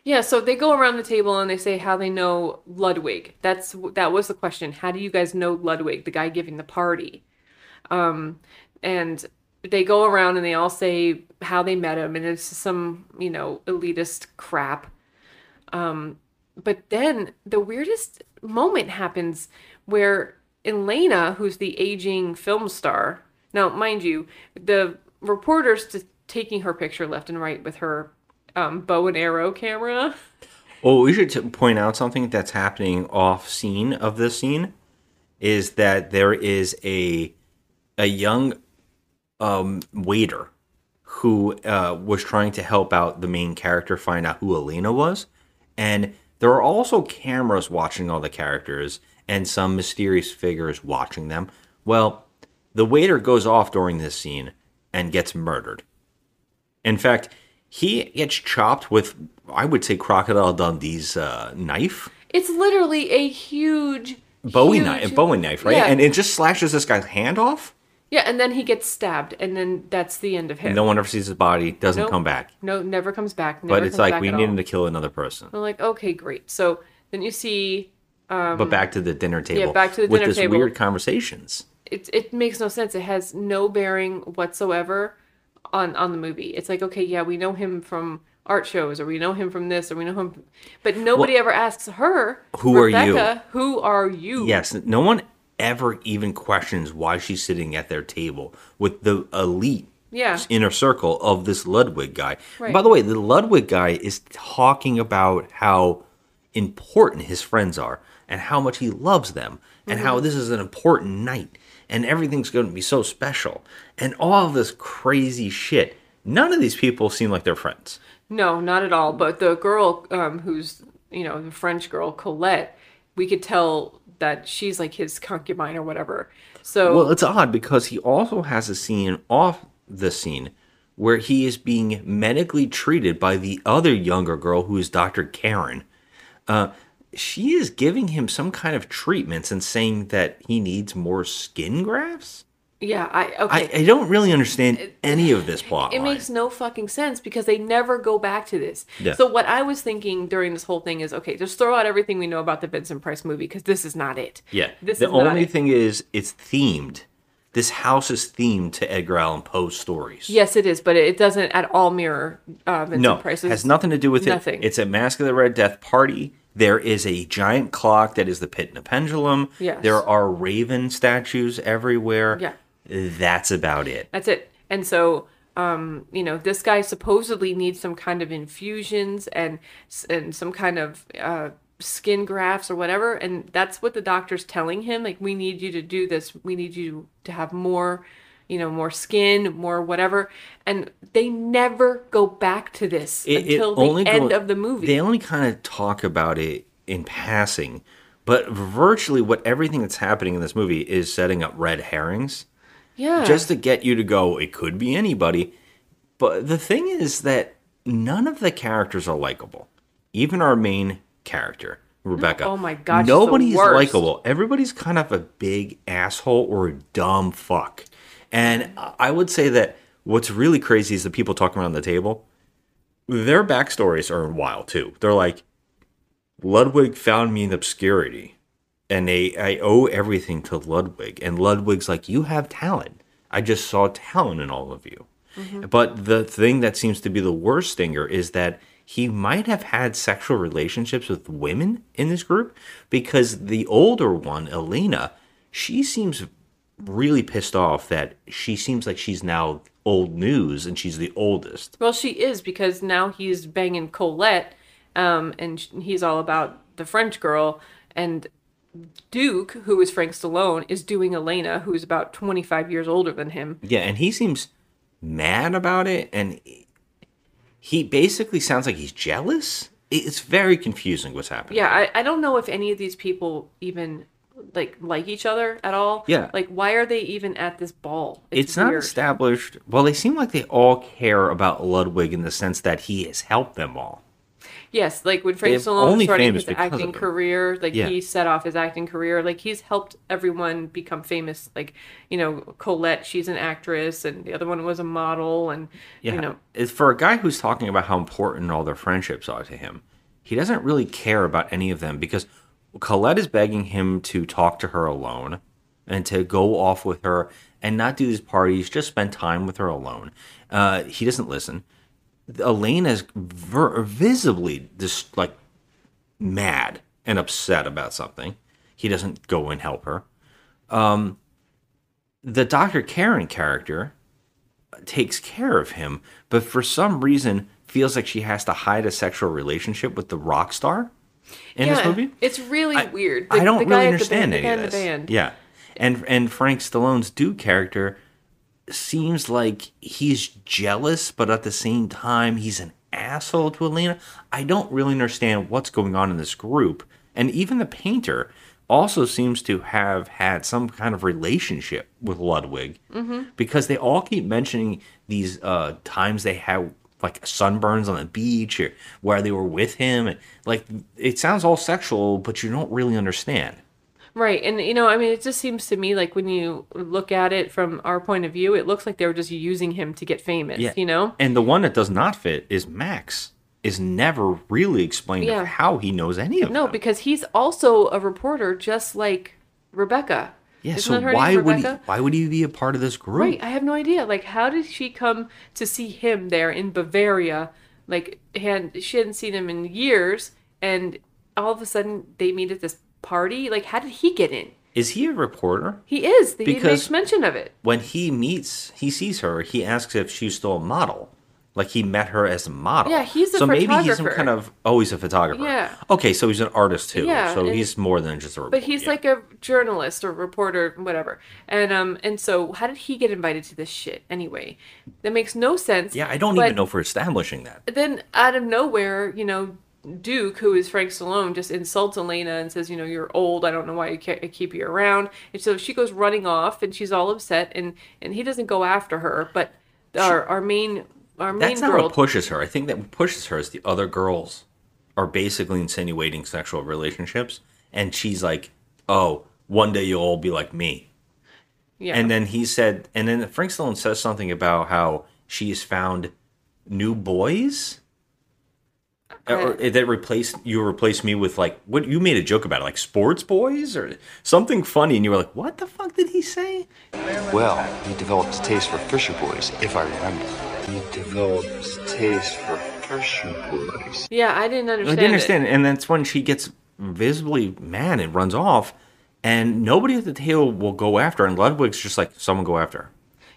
Yeah, so they go around the table and they say how they know Ludwig. That's that was the question. How do you guys know Ludwig, the guy giving the party? Um, and they go around and they all say how they met him, and it's some you know elitist crap. Um, but then the weirdest moment happens where Elena, who's the aging film star, now mind you, the reporters just taking her picture left and right with her um, bow and arrow camera. Oh, we should t- point out something that's happening off scene of this scene is that there is a a young um, waiter who uh, was trying to help out the main character find out who Elena was, and there are also cameras watching all the characters and some mysterious figure is watching them. Well, the waiter goes off during this scene and gets murdered. In fact, he gets chopped with, I would say, Crocodile Dundee's uh, knife. It's literally a huge Bowie huge- knife, Bowie knife, right? Yeah. And it just slashes this guy's hand off. Yeah, and then he gets stabbed, and then that's the end of him. And no one ever sees his body. Doesn't Nope. come back. No, never comes back. Never But it's like we need him to kill another person. I'm like, okay, great. So then you see, um, but back to the dinner table. Yeah, back to the with dinner this table. weird conversations. it it makes no sense. It has no bearing whatsoever on on the movie. It's like, okay, yeah, we know him from art shows, or we know him from this, or we know him, but nobody ever asks her, Who are you? Rebecca, Who are you? Yes, no one ever even questions why she's sitting at their table with the elite Yeah. inner circle of this Ludwig guy. Right. By the way, the Ludwig guy is talking about how important his friends are and how much he loves them and how Mm-hmm. this is an important night and everything's going to be so special and all this crazy shit. None of these people seem like they're friends. No, not at all. But the girl, um, who's you know the French girl Colette, we could tell that she's like his concubine or whatever. So Well, it's odd because he also has a scene off the scene where he is being medically treated by the other younger girl who is Dr. Karen. Uh, she is giving him some kind of treatments and saying that he needs more skin grafts. yeah, I okay. I, I don't really understand any of this plot. it line. makes no fucking sense because they never go back to this. Yeah. So what I was thinking during this whole thing is, okay, just throw out everything we know about the Vincent Price movie because this is not it. Yeah. This the is only it. thing is, it's themed. This house is themed to Edgar Allan Poe's stories. Yes, it is, but it doesn't at all mirror uh, Vincent no, Price's. has nothing to do with nothing. it. It's a Masque of the Red Death party. There is a giant clock that is the pit and a pendulum. Yes. There are raven statues everywhere. Yeah. That's about it. That's it. And so, um, you know, this guy supposedly needs some kind of infusions and and some kind of uh, skin grafts or whatever, and that's what the doctor's telling him. Like, we need you to do this. We need you to have more, you know, more skin, more whatever. And they never go back to this It- it until the only end go- of the movie. They only kind of talk about it in passing, but virtually what everything that's happening in this movie is setting up red herrings. yeah. just to get you to go, it could be anybody. But the thing is that none of the characters are likable. Even our main character, Rebecca. Oh my God, Nobody's likable. Everybody's kind of a big asshole or a dumb fuck. And I would say that what's really crazy is the people talking around the table. Their backstories are wild too. They're like, Ludwig found me in obscurity and they I owe everything to Ludwig. And Ludwig's like, you have talent. I just saw talent in all of you. Mm-hmm. But the thing that seems to be the worst stinger is that he might have had sexual relationships with women in this group because the older one, Elena, she seems really pissed off that she seems like she's now old news and she's the oldest. Well, she is because now he's banging Colette, um, and he's all about the French girl. And Duke, who is Frank Stallone, is doing Elena, who's about 25 years older than him. Yeah, and he seems mad about it, and he basically sounds like he's jealous. It's very confusing what's happening. Yeah, I, I don't know if any of these people even like like each other at all. Yeah. Like, why are they even at this ball? It's, not established. Well, they seem like they all care about Ludwig in the sense that he has helped them all. Yes, like when Frank Stallone only was his acting career, like Yeah. he set off his acting career. Like he's helped everyone become famous. Like you know, Colette, she's an actress, and the other one was a model, and Yeah. you know, It's for a guy who's talking about how important all their friendships are to him. He doesn't really care about any of them because Colette is begging him to talk to her alone and to go off with her and not do these parties, just spend time with her alone. Uh, he doesn't listen. Elaine is ver- visibly just like mad and upset about something. He doesn't go and help her. Um, the Dr. Karen character takes care of him, but for some reason feels like she has to hide a sexual relationship with the rock star in yeah, this movie. it's really weird. I don't the guy really at the understand band, any of this. Yeah, and and Frank Stallone's Duke character seems like he's jealous, but at the same time he's an asshole to Elena. I don't really understand what's going on in this group, and even the painter also seems to have had some kind of relationship with Ludwig Mhm. because they all keep mentioning these uh, times they had like sunburns on the beach or where they were with him and like it sounds all sexual but you don't really understand Right. And, you know, I mean, it just seems to me like when you look at it from our point of view, it looks like they were just using him to get famous, yeah. you know? and the one that does not fit is max is never really explained Yeah. how he knows any of them. No, because he's also a reporter just like Rebecca. Yeah Isn't so why would he why would he be a part of this group Right. I have no idea. Like, how did she come to see him there in Bavaria? Like, had, she hadn't seen him in years, and all of a sudden they meet at this party. Like, how did he get in? is he a reporter He is. He Because- makes mention of it. when he meets he sees her he asks if she's still a model like he met her as a model Yeah, he's a photographer. so maybe he's some kind of oh he's a photographer Yeah. okay so he's an artist too Yeah, so he's more than just a reporter But he's like a journalist or reporter, whatever. And um, and so how did he get invited to this shit anyway? That makes no sense. yeah i don't even know if we're establishing that Then out of nowhere, you know, Duke, who is Frank Stallone, just insults Elena and says, you know, you're old. I don't know why you ca- I keep you around. And so she goes running off, and she's all upset, and and he doesn't go after her, but our our main our That's not girl. what pushes her. I think that what pushes her is the other girls are basically insinuating sexual relationships, and she's like, "Oh, one day you'll all be like me." yeah. And then he said, and then Frank Stallone says something about how she's found new boys. Or eh, that replaced you replaced me with like what you made a joke about it, like sports boys or something funny and you were like what the fuck did he say Well, he developed a taste for Fisher Boys, if I remember. He developed a taste for Fisher Boys. yeah, I didn't understand. I understand. didn't it. understand. And that's when she gets visibly mad and runs off, and nobody at the table will go after her. And Ludwig's just like, someone go after her.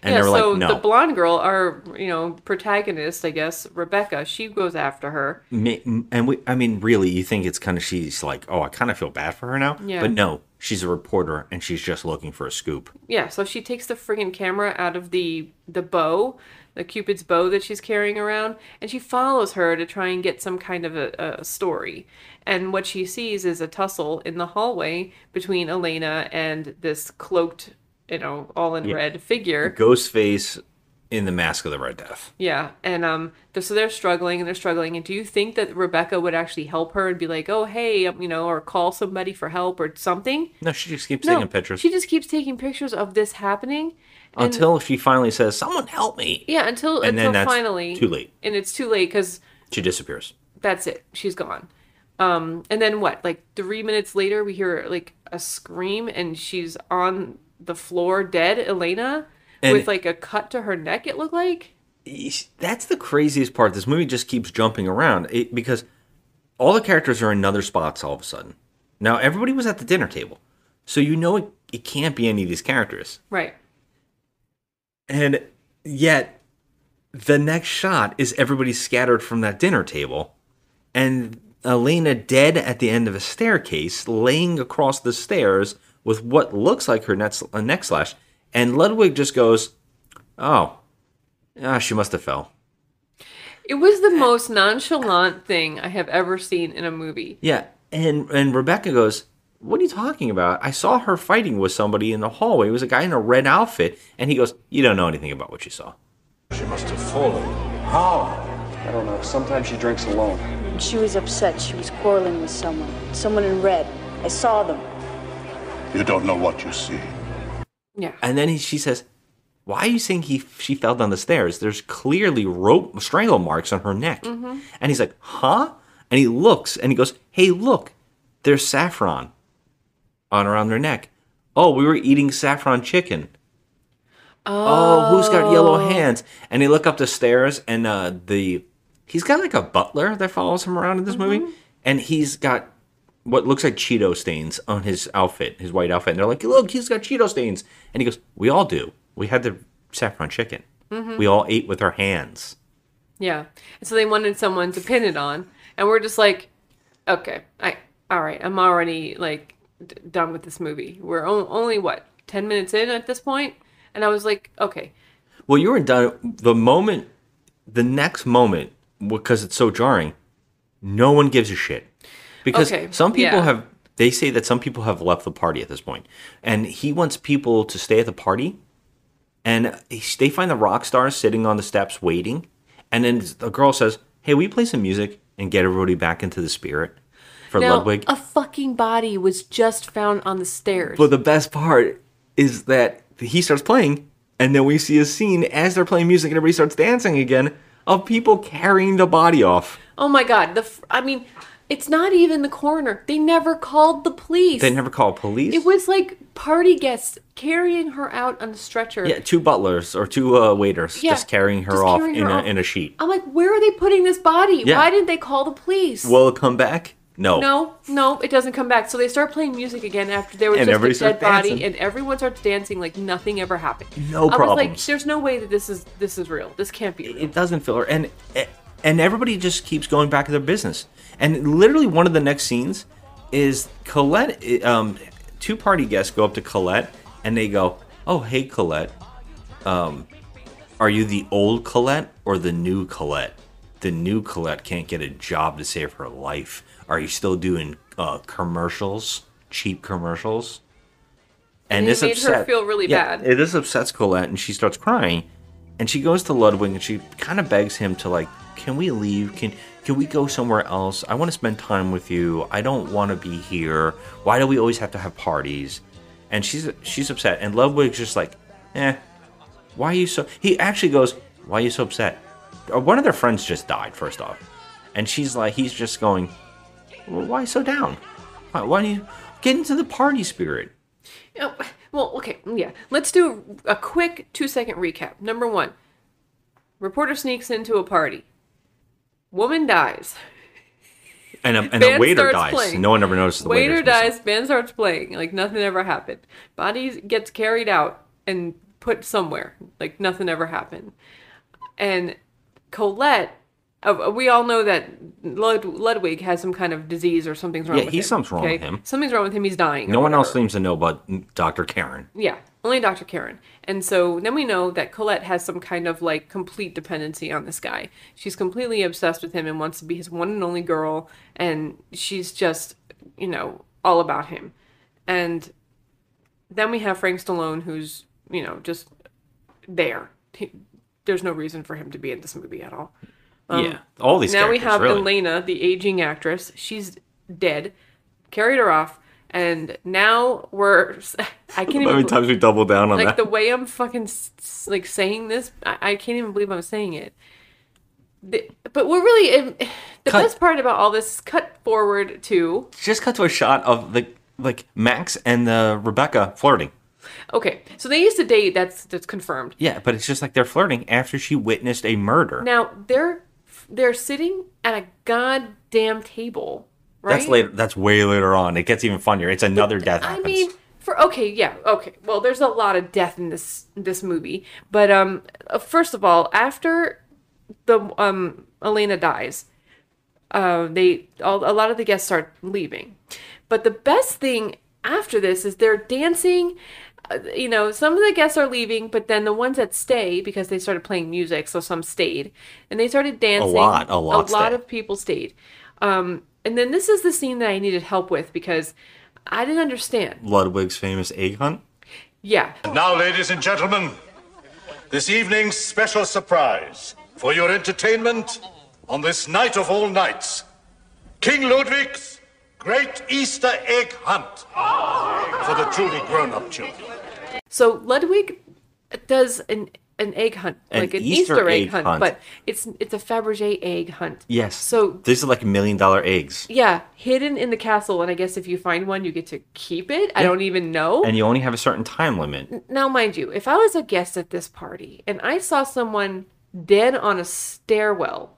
And yeah, so like, no. the blonde girl, our you know protagonist, I guess Rebecca, she goes after her. And we, I mean, really, you think it's kind of, she's like, oh, I kind of feel bad for her now. Yeah. But no, she's a reporter and she's just looking for a scoop. Yeah, so she takes the friggin' camera out of the the bow, the Cupid's bow that she's carrying around, and she follows her to try and get some kind of a, a story. And what she sees is a tussle in the hallway between Elena and this cloaked, you know, all in Yeah. red figure. Ghostface in the Mask of the Red Death. Yeah, and um, so they're struggling and they're struggling. And do you think that Rebecca would actually help her and be like, "Oh, hey," um, you know, or call somebody for help or something? No, she just keeps No, taking pictures She just keeps taking pictures of this happening and- until she finally says, someone help me. Yeah, until And then until that's finally too late. and it's too late because She disappears. that's it. She's gone. Um, and then what? Like three minutes later, we hear like a scream, and she's on the floor, dead. Elena And- with like a cut to her neck. It looked like. that's the craziest part. This movie just keeps jumping around it, because all the characters are in other spots all of a sudden. Now everybody was at the dinner table, so you know it, it can't be any of these characters. Right. And yet, the next shot is everybody scattered from that dinner table, and Elena dead at the end of a staircase, laying across the stairs with what looks like her net, a neck slash. And Ludwig just goes, "Oh, ah, she must have fell." It was the most nonchalant thing I have ever seen in a movie. Yeah, and and Rebecca goes, "What are you talking about? I saw her fighting with somebody in the hallway. It was a guy in a red outfit." And he goes, "You don't know anything about what you saw." She must have fallen. How? I don't know. Sometimes she drinks alone. She was upset. She was quarreling with someone. Someone in red. I saw them. You don't know what you see. Yeah. And then he, she says, "Why are you saying he she fell down the stairs? There's clearly rope strangle marks on her neck." Mhm. And he's like, "Huh?" And he looks and he goes, "Hey, look, there's saffron on around their neck. Oh, we were eating saffron chicken. Oh, who's got yellow hands?" And they look up the stairs and uh, the he's got like a butler that follows him around in this movie, and he's got what looks like Cheeto stains on his outfit, his white outfit. And they're like, "Look, he's got Cheeto stains." And he goes, "We all do. We had the saffron chicken. Mhm. We all ate with our hands." Yeah. And so they wanted someone to pin it on, and we're just like, okay, I all right, I'm already like d- done with this movie. We're o- only what ten minutes in at this point, and I was like, okay, Well, you were done the moment, the next moment, because it's so jarring. No one gives a shit because Okay, some people yeah. have. They say that some people have left the party at this point, and he wants people to stay at the party. And they find the rock stars sitting on the steps waiting, and then the girl says, "Hey, we play some music and get everybody back into the spirit for now Ludwig." a fucking body was just found on the stairs. But the best part is that he starts playing, and then we see a scene as they're playing music and everybody starts dancing again of people carrying the body off. oh my god, the I mean, it's not even the coroner. They never called the police. They never called police. It was like party guests carrying her out on a stretcher. yeah, two butlers or two uh, waiters Yeah, just carrying her just off carrying in, her a, off. in a sheet. I'm like, where are they putting this body? Yeah. Why didn't they call the police? Will it come back? No. No, no, it doesn't come back. So they start playing music again after there was And just a dead body, dancing. and everyone starts dancing like nothing ever happened. No problem. I was like, there's no way that this is this is real. This can't be real. It doesn't feel and and everybody just keeps going back to their business. And literally, one of the next scenes is Colette. Um, two party guests go up to Colette and they go, "Oh, hey, Colette. Um, are you the old Colette or the new Colette? The new Colette can't get a job to save her life. Are you still doing uh, commercials, cheap commercials?" And this made her feel really yeah, bad. It this upsets Colette, and she starts crying. And she goes to Ludwig, and she kind of begs him to like, "Can we leave? Can can we go somewhere else? I want to spend time with you. I don't want to be here. Why do we always have to have parties?" And she's she's upset, and Ludwig's just like, "Eh, why are you so?" He actually goes, "Why are you so upset?" Uh, One of their friends just died. First off, and she's like, he's just going, well, "Why so down? Why, why do you get into the party spirit?" Oh, well, okay, yeah. Let's do a quick two second recap. Number one, reporter sneaks into a party. Woman dies. And a, and a waiter dies. playing. No one ever notices the waiter waiter's missing. dies. Band starts playing. Like nothing ever happened. Body gets carried out and put somewhere. Like nothing ever happened. And Colette, uh, we all know that Lud- Ludwig has some kind of disease or something's wrong Yeah, with he's him. something's wrong with him. Something's wrong with him. He's dying. No one else seems to know but Dr. Karen. Yeah, only Dr. Karen. And so then we know that Colette has some kind of like complete dependency on this guy. She's completely obsessed with him and wants to be his one and only girl. And she's just, you know, all about him. And then we have Frank Stallone, who's, you know, just there. He, there's no reason for him to be in this movie at all. Um, yeah, all these Now we have really. Elena, the aging actress. She's dead. Carried her off. And now we're. I can't How even. many times we double down on like that? the way I'm fucking like saying this, I, I can't even believe I'm saying it. The, but we're really the Cut. best part about all this is cut forward to Just cut to a shot of the like Max and the Rebecca flirting. okay. So they used to date. That's that's confirmed. Yeah, but it's just like they're flirting after she witnessed a murder. Now they're they're sitting at a goddamn table, right? That's later. That's way later on. It gets even funnier. It's another death I mean, for okay, yeah, okay. Well, there's a lot of death in this this movie, but um, uh, first of all, after the um Elena dies, uh, they all, a lot of the guests start leaving, but the best thing after this is they're dancing. Uh, you know, some of the guests are leaving, but then the ones that stay because they started playing music, so some stayed, and they started dancing. A lot- a lot a lot stayed. of people stayed. Um, and then this is the scene that I needed help with because I didn't understand. Ludwig's famous egg hunt. Yeah. And now, ladies and gentlemen, this evening's special surprise for your entertainment on this night of all nights. King Ludwig's Great Easter Egg Hunt for the truly grown-up children. So Ludwig does an an egg hunt, An like an Easter Easter, egg, egg hunt, hunt. but it's it's a Fabergé egg hunt. Yes. So these are like million dollar eggs, yeah, hidden in the castle, and I guess if you find one, you get to keep it. I don't even know. and you only have a certain time limit. Now, mind you, if I was a guest at this party and I saw someone dead on a stairwell,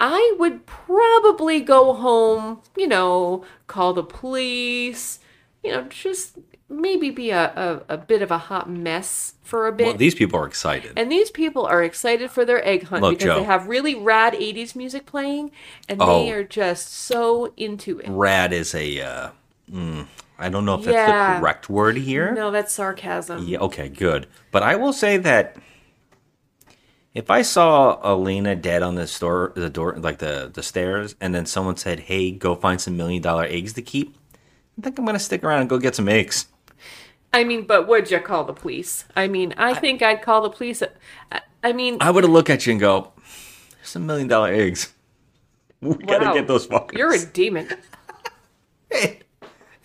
I would probably go home, you know, call the police, you know, just maybe be a, a, a bit of a hot mess for a bit. Well, these people are excited. and these people are excited for their egg hunt Look, because Joe. they have really rad 80s music playing and Oh. they are just so into it. Rad is a. Uh, mm, I don't know if that's the correct word here. No, that's sarcasm. Yeah, okay, good. But I will say that if I saw Elena dead on the store, the door, like the the stairs, and then someone said, "Hey, go find some million dollar eggs to keep," I think I'm gonna stick around and go get some eggs. I mean, but would you call the police? I mean, I think I'd call the police. I, I mean, I would look at you and go, "There's a million dollar eggs. We gotta get those fuckers." You're a demon. Hey,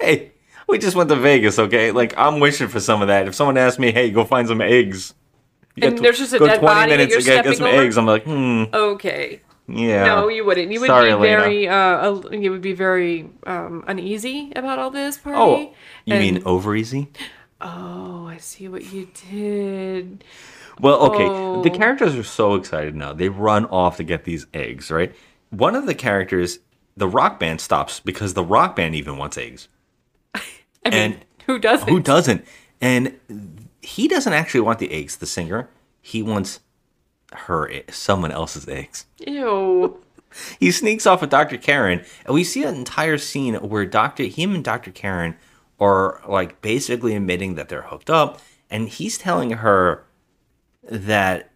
hey, we just went to Vegas, okay? Like I'm wishing for some of that. If someone asked me, "Hey, go find some eggs," you And got there's just a go dead 20 body that minutes you're to get, get some over? eggs. I'm like, hmm, Okay. yeah. No, you wouldn't. You would Sorry, be Elena. very, uh, you would be very um, uneasy about all this party. Oh, you and- mean over easy? Oh, I see what you did. Well, okay. The Oh. characters are so excited now. They run off to get these eggs, right? One of the characters, the rock band stops because the rock band even wants eggs. I mean, who doesn't? who doesn't? And he doesn't actually want the eggs, the singer. He wants her, e- someone else's eggs. Ew. He sneaks off with Dr. Karen, and we see an entire scene where Dr. him and Dr. Karen are like basically admitting that they're hooked up, and he's telling her that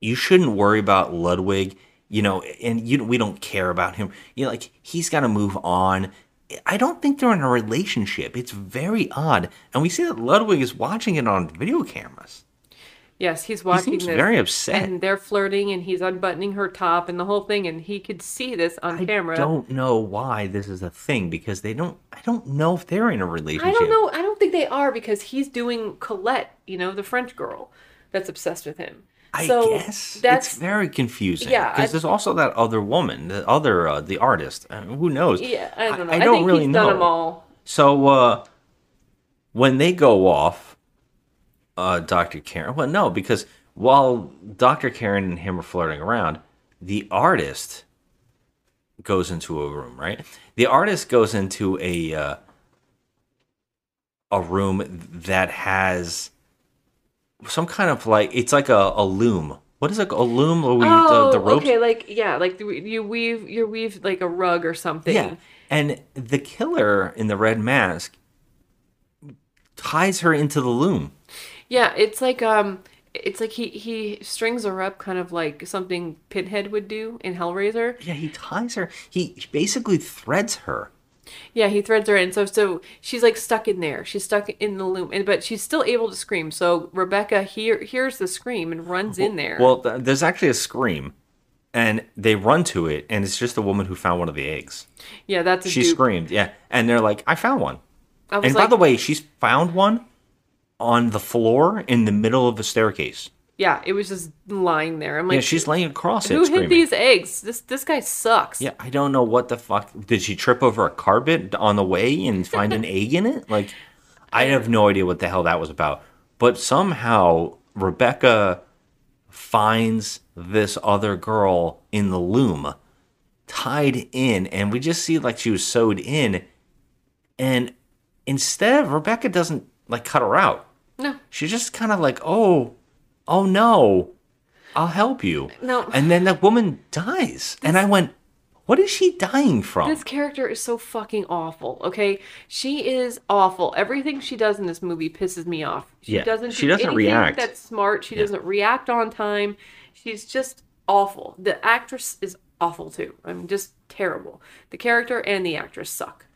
you shouldn't worry about Ludwig, you know, and you we don't care about him. You know, like he's got to move on. I don't think they're in a relationship. It's very odd, and we see that Ludwig is watching it on video cameras. Yes, he's watching he seems this. very upset. And they're flirting, and he's unbuttoning her top and the whole thing, and he could see this on camera. I don't know why this is a thing because they don't. I don't know if they're in a relationship. I don't know. I don't think they are because he's doing Colette, you know, the French girl that's obsessed with him. I so guess that's it's very confusing. Yeah, because there's also that other woman, the other, uh, the artist. Uh, who knows? yeah. I don't know. I I, don't think really he's know. done them all. So uh, when they go off, uh, Dr. Karen. Well, no, because while Dr. Karen and him are flirting around, the artist goes into a room. Right, the artist goes into a uh, a room that has some kind of like it's like a, a loom. What is it? A loom? Where we, oh, the, the ropes? okay. Like yeah, like you weave you weave like a rug or something. Yeah. And the killer in the red mask ties her into the loom. Yeah, it's like um, it's like he he strings her up, kind of like something Pinhead would do in Hellraiser. Yeah, he ties her. He basically threads her. Yeah, he threads her in. So so she's like stuck in there. She's stuck in the loom, and but she's still able to scream. So Rebecca hear, hears the scream and runs in there. Well, th- there's actually a scream, and they run to it, and it's just a woman who found one of the eggs. yeah, that's a She dupe. screamed, yeah, and they're like, "I found one." And by the way, she's found one on the floor in the middle of the staircase. Yeah, it was just lying there. I'm like, yeah, she's laying across it, who hid these eggs? This this guy sucks. Yeah, I don't know what the fuck. Did she trip over a carpet on the way and find an egg in it? Like, I have no idea what the hell that was about. But somehow Rebecca finds this other girl in the loom, tied in, and we just see like she was sewed in. And instead, of Rebecca doesn't like cut her out. No. She's just kind of like, oh, oh no, I'll help you. No. And then that woman dies. and I went, what is she dying from? This character is so fucking awful. Okay, she is awful. Everything she does in this movie pisses me off. She Yeah, doesn't. she do doesn't react. That's smart. She Yeah. doesn't react on time. She's just awful. The actress is awful too. I'm just terrible. The character and the actress suck.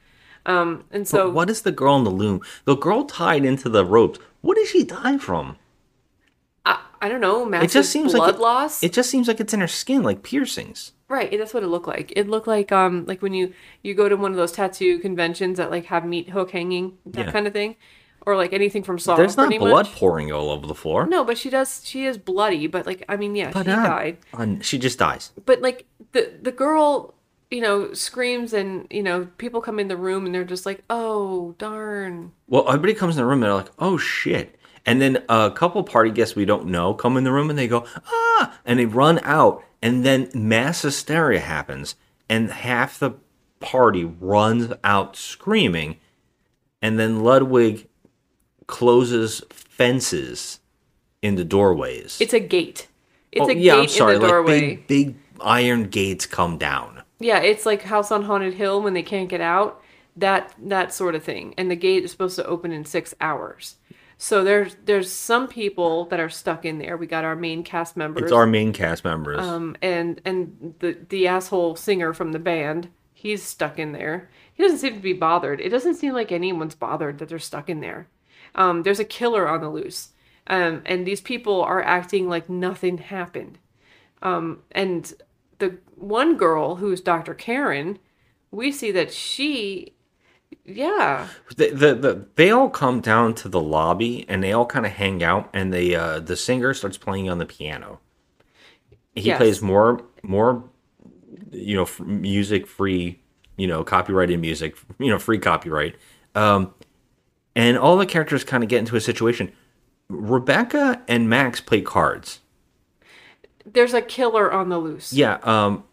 Um, and so But what is the girl in the loom? The girl tied into the ropes. What did she die from? I, I don't know, massive it just seems blood like it, loss. It just seems like it's in her skin, like piercings. Right, that's what it looked like. It looked like um like when you you go to one of those tattoo conventions that like have meat hook hanging, that Yeah. kind of thing, or like anything from Saw. There's not blood much. pouring all over the floor. No, but she does. She is bloody, but like I mean, yeah, but she not- died. on- she just dies. But like the the girl, you know, screams and you know people come in the room and they're just like, oh darn. Well, everybody comes in the room and they're like, "Oh shit!" And then a couple party guests we don't know come in the room and they go, "Ah!" and they run out, and then mass hysteria happens, and half the party runs out screaming, and then Ludwig closes fences in the doorways. It's a gate. It's Oh, a yeah, gate I'm sorry, in the doorway. like big, big iron gates come down. Yeah, it's like House on Haunted Hill when they can't get out. That that sort of thing. And the gate is supposed to open in six hours. So there's there's some people that are stuck in there. We got our main cast members. It's our main cast members. um and and the the asshole singer from the band. He's stuck in there. He doesn't seem to be bothered. It doesn't seem like anyone's bothered that they're stuck in there. Um, there's a killer on the loose. Um, and these people are acting like nothing happened. Um, and the one girl who's Dr. Karen, we see that she, yeah, the, the, the they all come down to the lobby and they all kind of hang out and the uh, the singer starts playing on the piano. He Yes. plays more more you know f- music free you know copyrighted music you know free copyright um and all the characters kind of get into a situation rebecca and max play cards there's a killer on the loose. yeah um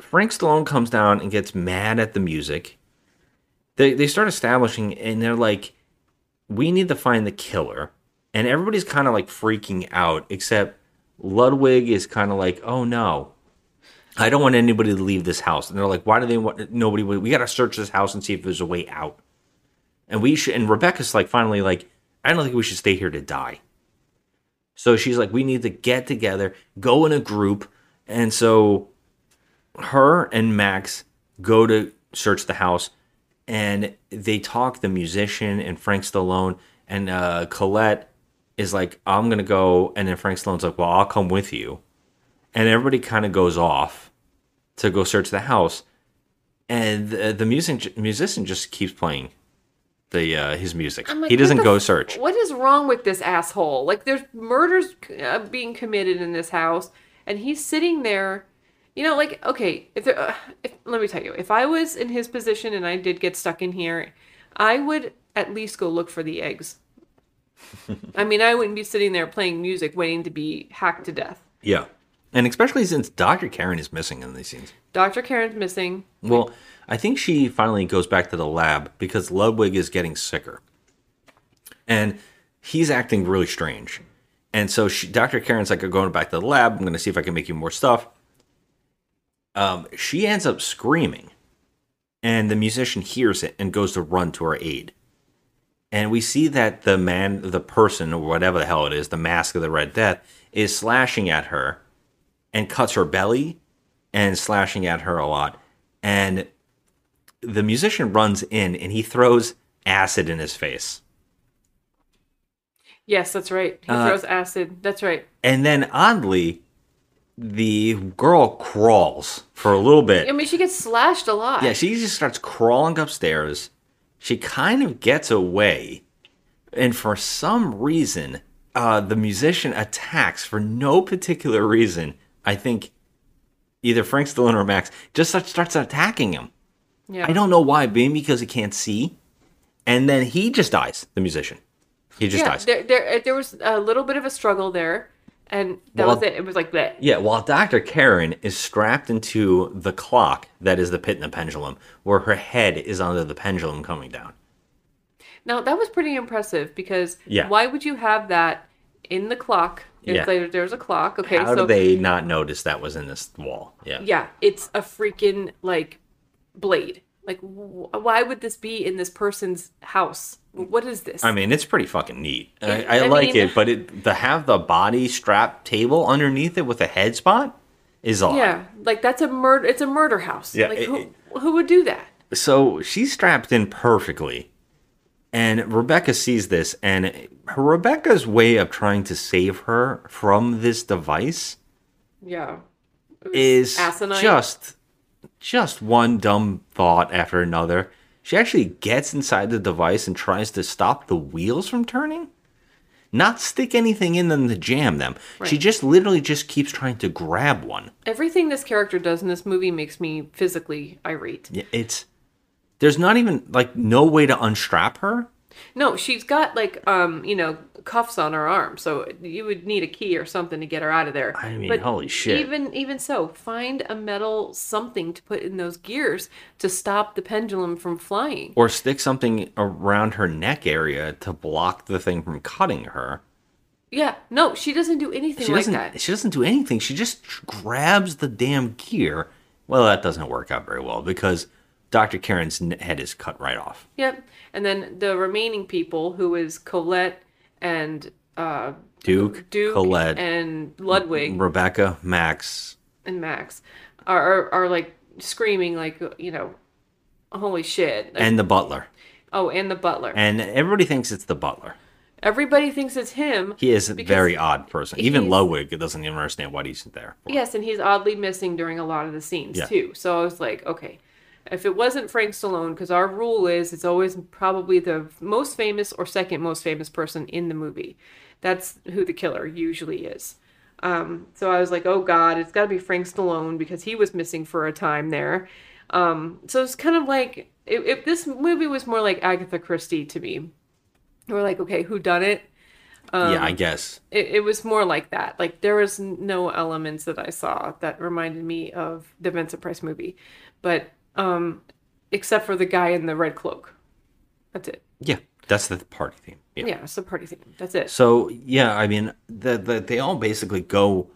frank stallone comes down and gets mad at the music. They they start establishing and they're like we need to find the killer. And everybody's kind of like freaking out except ludwig is kind of like oh no. I don't want anybody to leave this house. And they're like why do they want nobody we gotta search this house and see if there's a way out. And we should and rebecca's like finally like i don't think we should stay here to die so she's like we need to get together go in a group. And so her and max go to search the house and they talk the musician and Frank Stallone. And uh, Colette is like, I'm gonna go, and then Frank Stallone's like, Well, I'll come with you, and everybody kind of goes off to go search the house, and the, the music musician just keeps playing the uh, his music. Like, he doesn't go f- search. What is wrong with this asshole? Like, there's murders uh, being committed in this house, and he's sitting there. You know, like, okay, if there, uh, if, let me tell you, if I was in his position and I did get stuck in here, I would at least go look for the eggs. I mean, I wouldn't be sitting there playing music waiting to be hacked to death. Yeah, and especially since Dr. Karen is missing in these scenes. Dr. Karen's missing. Well, I think she finally goes back to the lab because Ludwig is getting sicker. And he's acting really strange. And so she, Dr. Karen's like, I'm going back to the lab. I'm going to see if I can make you more stuff. Um, she ends up screaming. And the musician hears it and goes to run to her aid. And we see that the man, the person, or whatever the hell it is, the mask of the Red Death, is slashing at her and cuts her belly and slashing at her a lot. And the musician runs in and he throws acid in his face. Yes, that's right. He Uh, throws acid. That's right. And then oddly, the girl crawls for a little bit. I mean, she gets slashed a lot. Yeah, she just starts crawling upstairs. She kind of gets away. And for some reason, uh, the musician attacks for no particular reason. I think either Frank Stallone or Max just starts- starts attacking him. Yeah. I don't know why, maybe because he can't see. And then he just dies, the musician. He just yeah, dies. There, there, uh, there was a little bit of a struggle there, and that Well- was it. It was like that. Yeah, while Dr. Karen is strapped into the clock that is the pit and the pendulum, where her head is under the pendulum coming down. Now that was pretty impressive because Yeah. why would you have that in the clock? Yeah. there- there's a clock. Okay, How so did they not notice that was in this wall? Yeah. yeah, it's a freaking like blade. Like, wh- why would this be in this person's house? What is this? I mean, it's pretty fucking neat. I, I, I like mean- it, but it to have the body strap table underneath it with a head spot is odd. yeah, like that's a murder. It's a murder house. Yeah, like it- who, who would do that? So she's strapped in perfectly. And Rebecca sees this, and Rebecca's way of trying to save her from this device Yeah. Is asinine. just just one dumb thought after another. She actually gets inside the device and tries to stop the wheels from turning. Not stick anything in them to jam them. She just literally just keeps trying to grab one. Everything this character does in this movie makes me physically irate. Yeah, It's there's not even like no way to unstrap her. No, she's got like um, you know, cuffs on her arm, so you would need a key or something to get her out of there. I mean, holy shit. Even even so, find a metal something to put in those gears to stop the pendulum from flying. Or stick something around her neck area to block the thing from cutting her. Yeah, no, she doesn't do anything She like that. she doesn't do anything. She just grabs the damn gear. Well, that doesn't work out very well because Dr. Karen's head is cut right off. Yep. And then the remaining people, who is Colette and uh, Duke, Duke Colette, and Ludwig Rebecca, Max, and Max, are, are are like screaming like you know, holy shit. and the butler. oh, and the butler. And everybody thinks it's the butler. Everybody thinks it's him. He is a very odd person. Even Ludwig doesn't even understand what he's there. Yes, and he's oddly missing during a lot of the scenes Yeah. too. So I was like, okay, if it wasn't Frank Stallone, because our rule is it's always probably the most famous or second most famous person in the movie. That's who the killer usually is. Um, so I was like, oh god, it's got to be Frank Stallone because he was missing for a time there. Um, so it's kind of like if, if this movie was more like Agatha Christie to me. We're like, okay, who done it? yeah, I guess. it, it was more like that. Like there was no elements that I saw that reminded me of the Vincent Price movie, but um, except for the guy in the red cloak. That's it. Yeah, that's the party theme. Yeah, Yeah. it's a party theme. That's it. So yeah, I mean, the, the they all basically go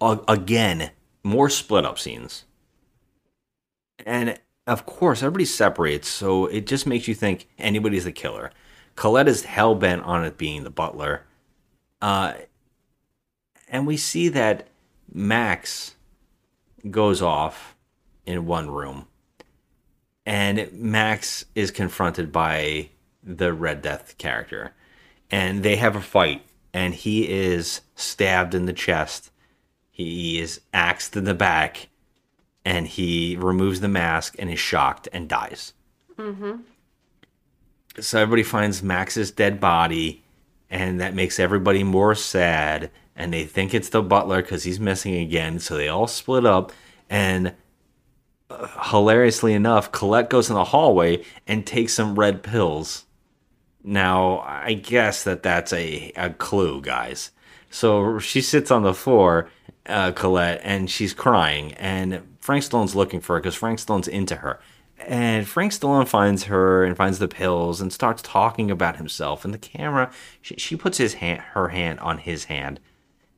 uh, again more split up scenes, and of course everybody separates. So it just makes you think anybody's the killer. Colette is hell bent on it being the butler, uh, and we see that Max goes off in one room, and Max is confronted by the Red Death character, and they have a fight, and he is stabbed in the chest, he is axed in the back, and he removes the mask and is shocked and dies. Mm-hmm. So everybody finds Max's dead body, and that makes everybody more sad. And they think it's the butler because he's missing again. So they all split up. And hilariously enough, Colette goes in the hallway and takes some red pills. Now, I guess that that's a, a clue, guys. So she sits on the floor, uh, Colette, and she's crying. And Frank Stallone's looking for her because Frank Stallone's into her. And Frank Stallone finds her and finds the pills and starts talking about himself. And the camera, she, she puts his hand, her hand on his hand,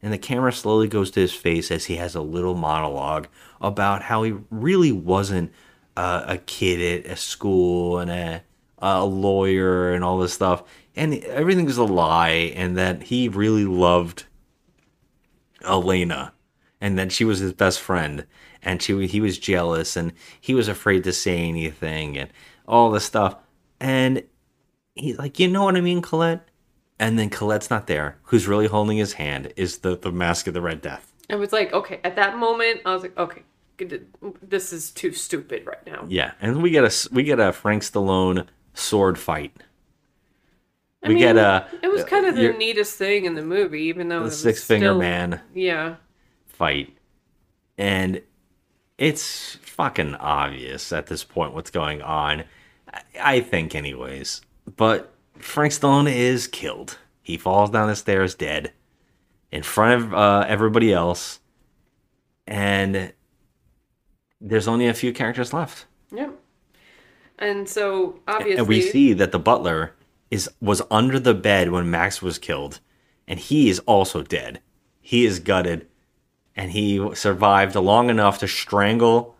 and the camera slowly goes to his face as he has a little monologue about how he really wasn't uh, a kid at a school and a, a lawyer and all this stuff, and everything was a lie, and that he really loved Elena, and that she was his best friend, and she he was jealous, and he was afraid to say anything, and all this stuff, and he's like, you know what I mean, Colette. And then Colette's not there. Who's really holding his hand is the, the mask of the Red Death. I was like, okay, at that moment, I was like, okay, this is too stupid right now. Yeah, and we get a we get a Frank Stallone sword fight. I We mean, get a It was uh, kind of the your- neatest thing in the movie, even though the it was six finger still- man Yeah. fight, and it's fucking obvious at this point what's going on. I- I think, anyways. But Frank Stallone is killed. He falls down the stairs dead in front of uh, everybody else, and there's only a few characters left. Yep. And so obviously, And we see that the butler is was under the bed when Max was killed, and he is also dead. He is gutted, and he survived long enough to strangle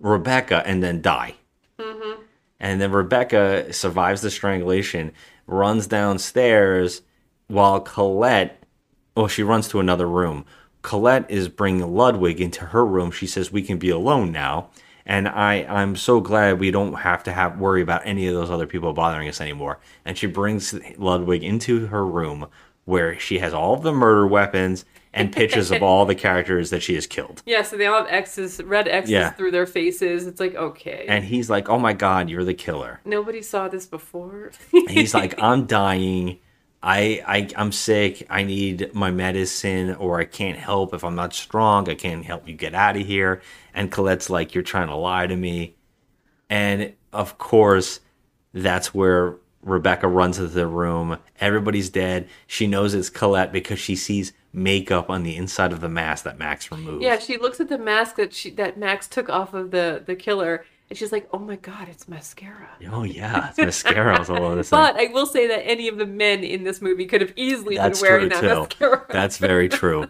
Rebecca and then die. And then Rebecca survives the strangulation, runs downstairs while Colette, well, she runs to another room. Colette is bringing Ludwig into her room. She says, We can be alone now. And I, I'm so glad we don't have to have worry about any of those other people bothering us anymore. And she brings Ludwig into her room where she has all of the murder weapons and pictures of all the characters that she has killed. Yeah, so they all have X's, red X's Yeah. through their faces. It's like, okay. And he's like, "Oh my god, you're the killer." Nobody saw this before. he's like i'm dying I, I i'm sick i need my medicine or i can't help if i'm not strong i can't help you get out of here and colette's like you're trying to lie to me and of course that's where rebecca runs into the room everybody's dead she knows it's colette because she sees makeup on the inside of the mask that max removed yeah, she looks at the mask that she that Max took off of the the killer, and she's like, "Oh my god, it's mascara." oh yeah it's mascara was all over this. But I will say that any of the men in this movie could have easily That's been wearing that too. mascara. That's very true.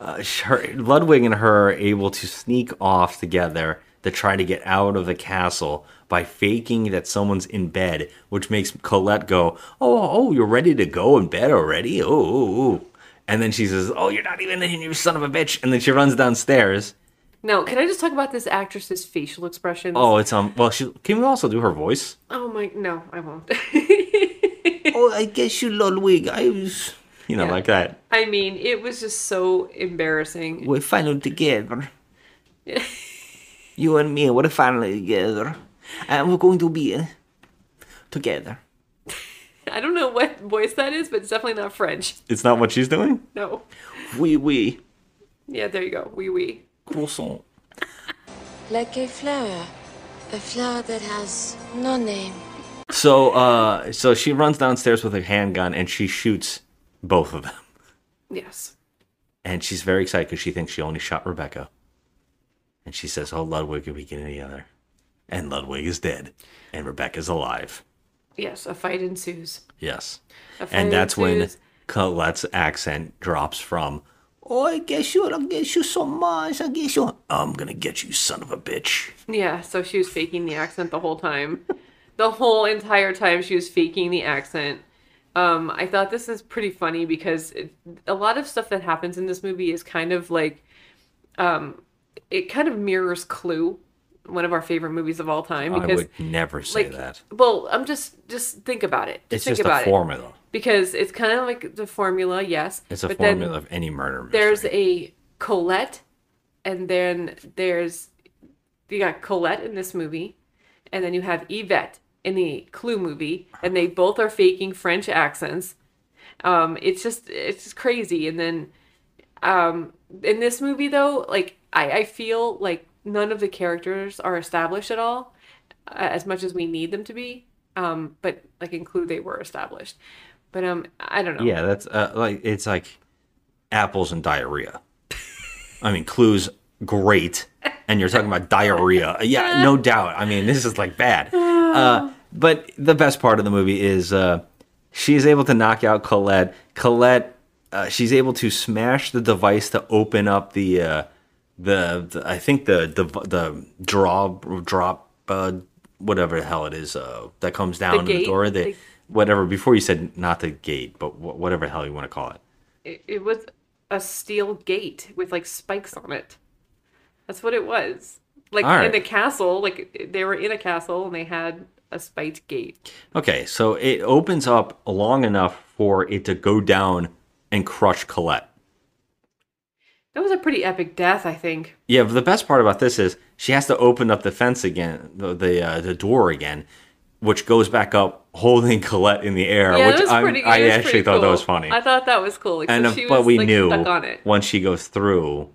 Uh, her, Ludwig and her are able to sneak off together to try to get out of the castle by faking that someone's in bed, which makes Colette go, "Oh, oh, you're ready to go in bed already? Oh, oh, oh." And then she says, "Oh, you're not even in, you son of a bitch!" And then she runs downstairs. No, can I just talk about this actress's facial expressions? Oh, it's um. Well, she can we also do her voice? Oh my, no, I won't. oh, I guess you Ludwig. I was, you know, Yeah. like that. I mean, it was just so embarrassing. We're finally together. You and me, we're finally together. And we're going to be uh, together. I don't know what voice that is, but it's definitely not French. It's not what she's doing? No. Oui, oui. Yeah, there you go. Oui, oui. Croissant. Like a flower. A flower that has no name. So, uh, so she runs downstairs with a handgun and she shoots both of them. Yes. And she's very excited because she thinks she only shot Rebecca. And she says, Oh, Ludwig, are we getting together? And Ludwig is dead. And Rebecca's alive. Yes, a fight ensues. Yes. Fight And that's when. Colette's accent drops from, Oh, I guess you, I guess you so much. I guess you, I'm gonna get you, son of a bitch. Yeah, so she was faking the accent the whole time. the whole entire time she was faking the accent. Um, I thought this is pretty funny because it, a lot of stuff that happens in this movie is kind of like, um, it kind of mirrors Clue, one of our favorite movies of all time. I Because would never say like, that. Well, I'm just just think about it. It's think just a about it. formula. Because it's kind of like the formula, yes. It's a formula of any murder. mystery. There's a Colette, and then there's you got Colette in this movie, and then you have Yvette in the Clue movie, and they both are faking French accents. Um, it's just it's just crazy. And then um, in this movie though, like I, I feel like none of the characters are established at all, as much as we need them to be. Um, but like in Clue, they were established. But um, I don't know. Yeah, that's uh, like it's like apples and diarrhea. I mean, Clue's great, and you're talking about diarrhea. Yeah, no doubt. I mean, this is like bad. Uh, but the best part of the movie is uh, she's able to knock out Colette. Colette, uh, she's able to smash the device to open up the uh, the, the I think the the the draw drop uh, whatever the hell it is uh, that comes down the, gate? door. The, The- whatever before you said not the gate, but wh- whatever the hell you want to call it. it, it was a steel gate with like spikes on it. That's what it was. Like right. in a castle, like they were in a castle and they had a spiked gate. Okay, so it opens up long enough for it to go down and crush Colette. That was a pretty epic death, I think. Yeah, but the best part about this is she has to open up the fence again, the the, uh, the door again, which goes back up, holding Colette in the air. Yeah, which that was I'm- pretty. I it was actually pretty thought that was funny. I thought that was cool. And uh, she but was, we like, knew stuck on it. once she goes through,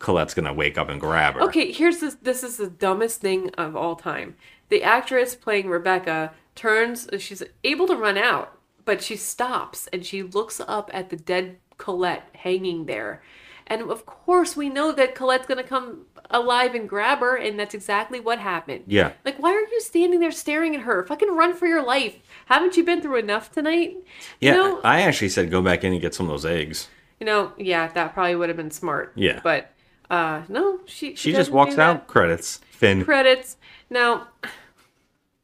Colette's gonna wake up and grab her. Okay, here's this. This is the dumbest thing of all time. The actress playing Rebecca turns. She's able to run out, but she stops and she looks up at the dead Colette hanging there. And of course, we know that Colette's gonna come alive and grab her, and that's exactly what happened. Yeah. Like, why are you standing there staring at her? Fucking run for your life. Haven't you been through enough tonight? Yeah, You know, I actually said go back in and get some of those eggs. you know, yeah, that probably would have been smart. Yeah. But uh no, she She just walks out. Credits. Finn. Credits. Now,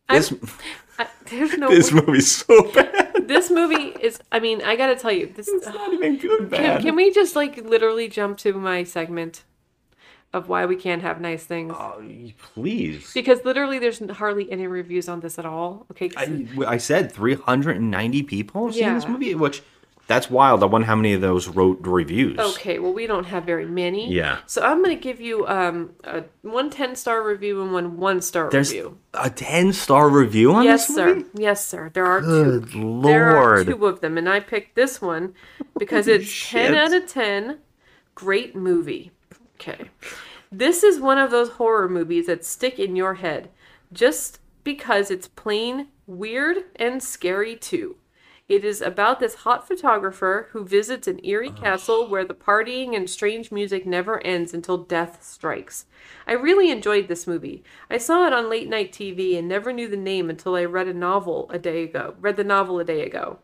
This I, there's no. this movie's so bad. This movie is. I mean, I gotta tell you, this is not even good. Can, can we just like literally jump to my segment of why we can't have nice things. Uh, please. Because literally, there's hardly any reviews on this at all. Okay. I, I said 390 people have seen this movie, which that's wild. I wonder how many of those wrote reviews. Okay, well, we don't have very many. Yeah. So I'm going to give you um, a one 10 star review and one one star There's review. a 10 star review on yes, this Yes, sir. Yes, sir. There are Good two. There are two of them, and I picked this one because it's shit. 10 out of 10. Great movie. Okay. This is one of those horror movies that stick in your head just because it's plain weird and scary too. It is about this hot photographer who visits an eerie oh. castle where the partying and strange music never ends until death strikes. I really enjoyed this movie. I saw it on late night TV and never knew the name until I read a novel a day ago. Read the novel a day ago.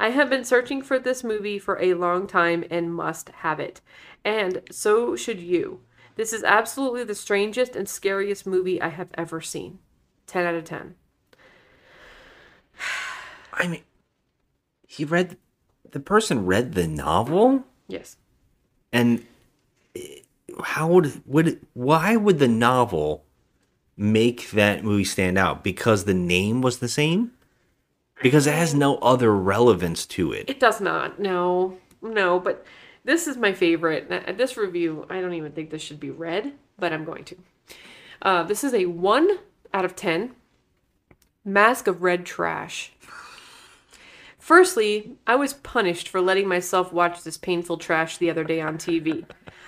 I have been searching for this movie for a long time and must have it. And so should you. This is absolutely the strangest and scariest movie I have ever seen. 10 out of 10. I mean, he read, the person read the novel? Yes. And how would, would it, why would the novel make that movie stand out? Because the name was the same? Because it has no other relevance to it. It does not. No. No, but this is my favorite. This review, I don't even think this should be read, but I'm going to. Uh, this is a 1 out of 10. Mask of Red Trash. Firstly, I was punished for letting myself watch this painful trash the other day on TV.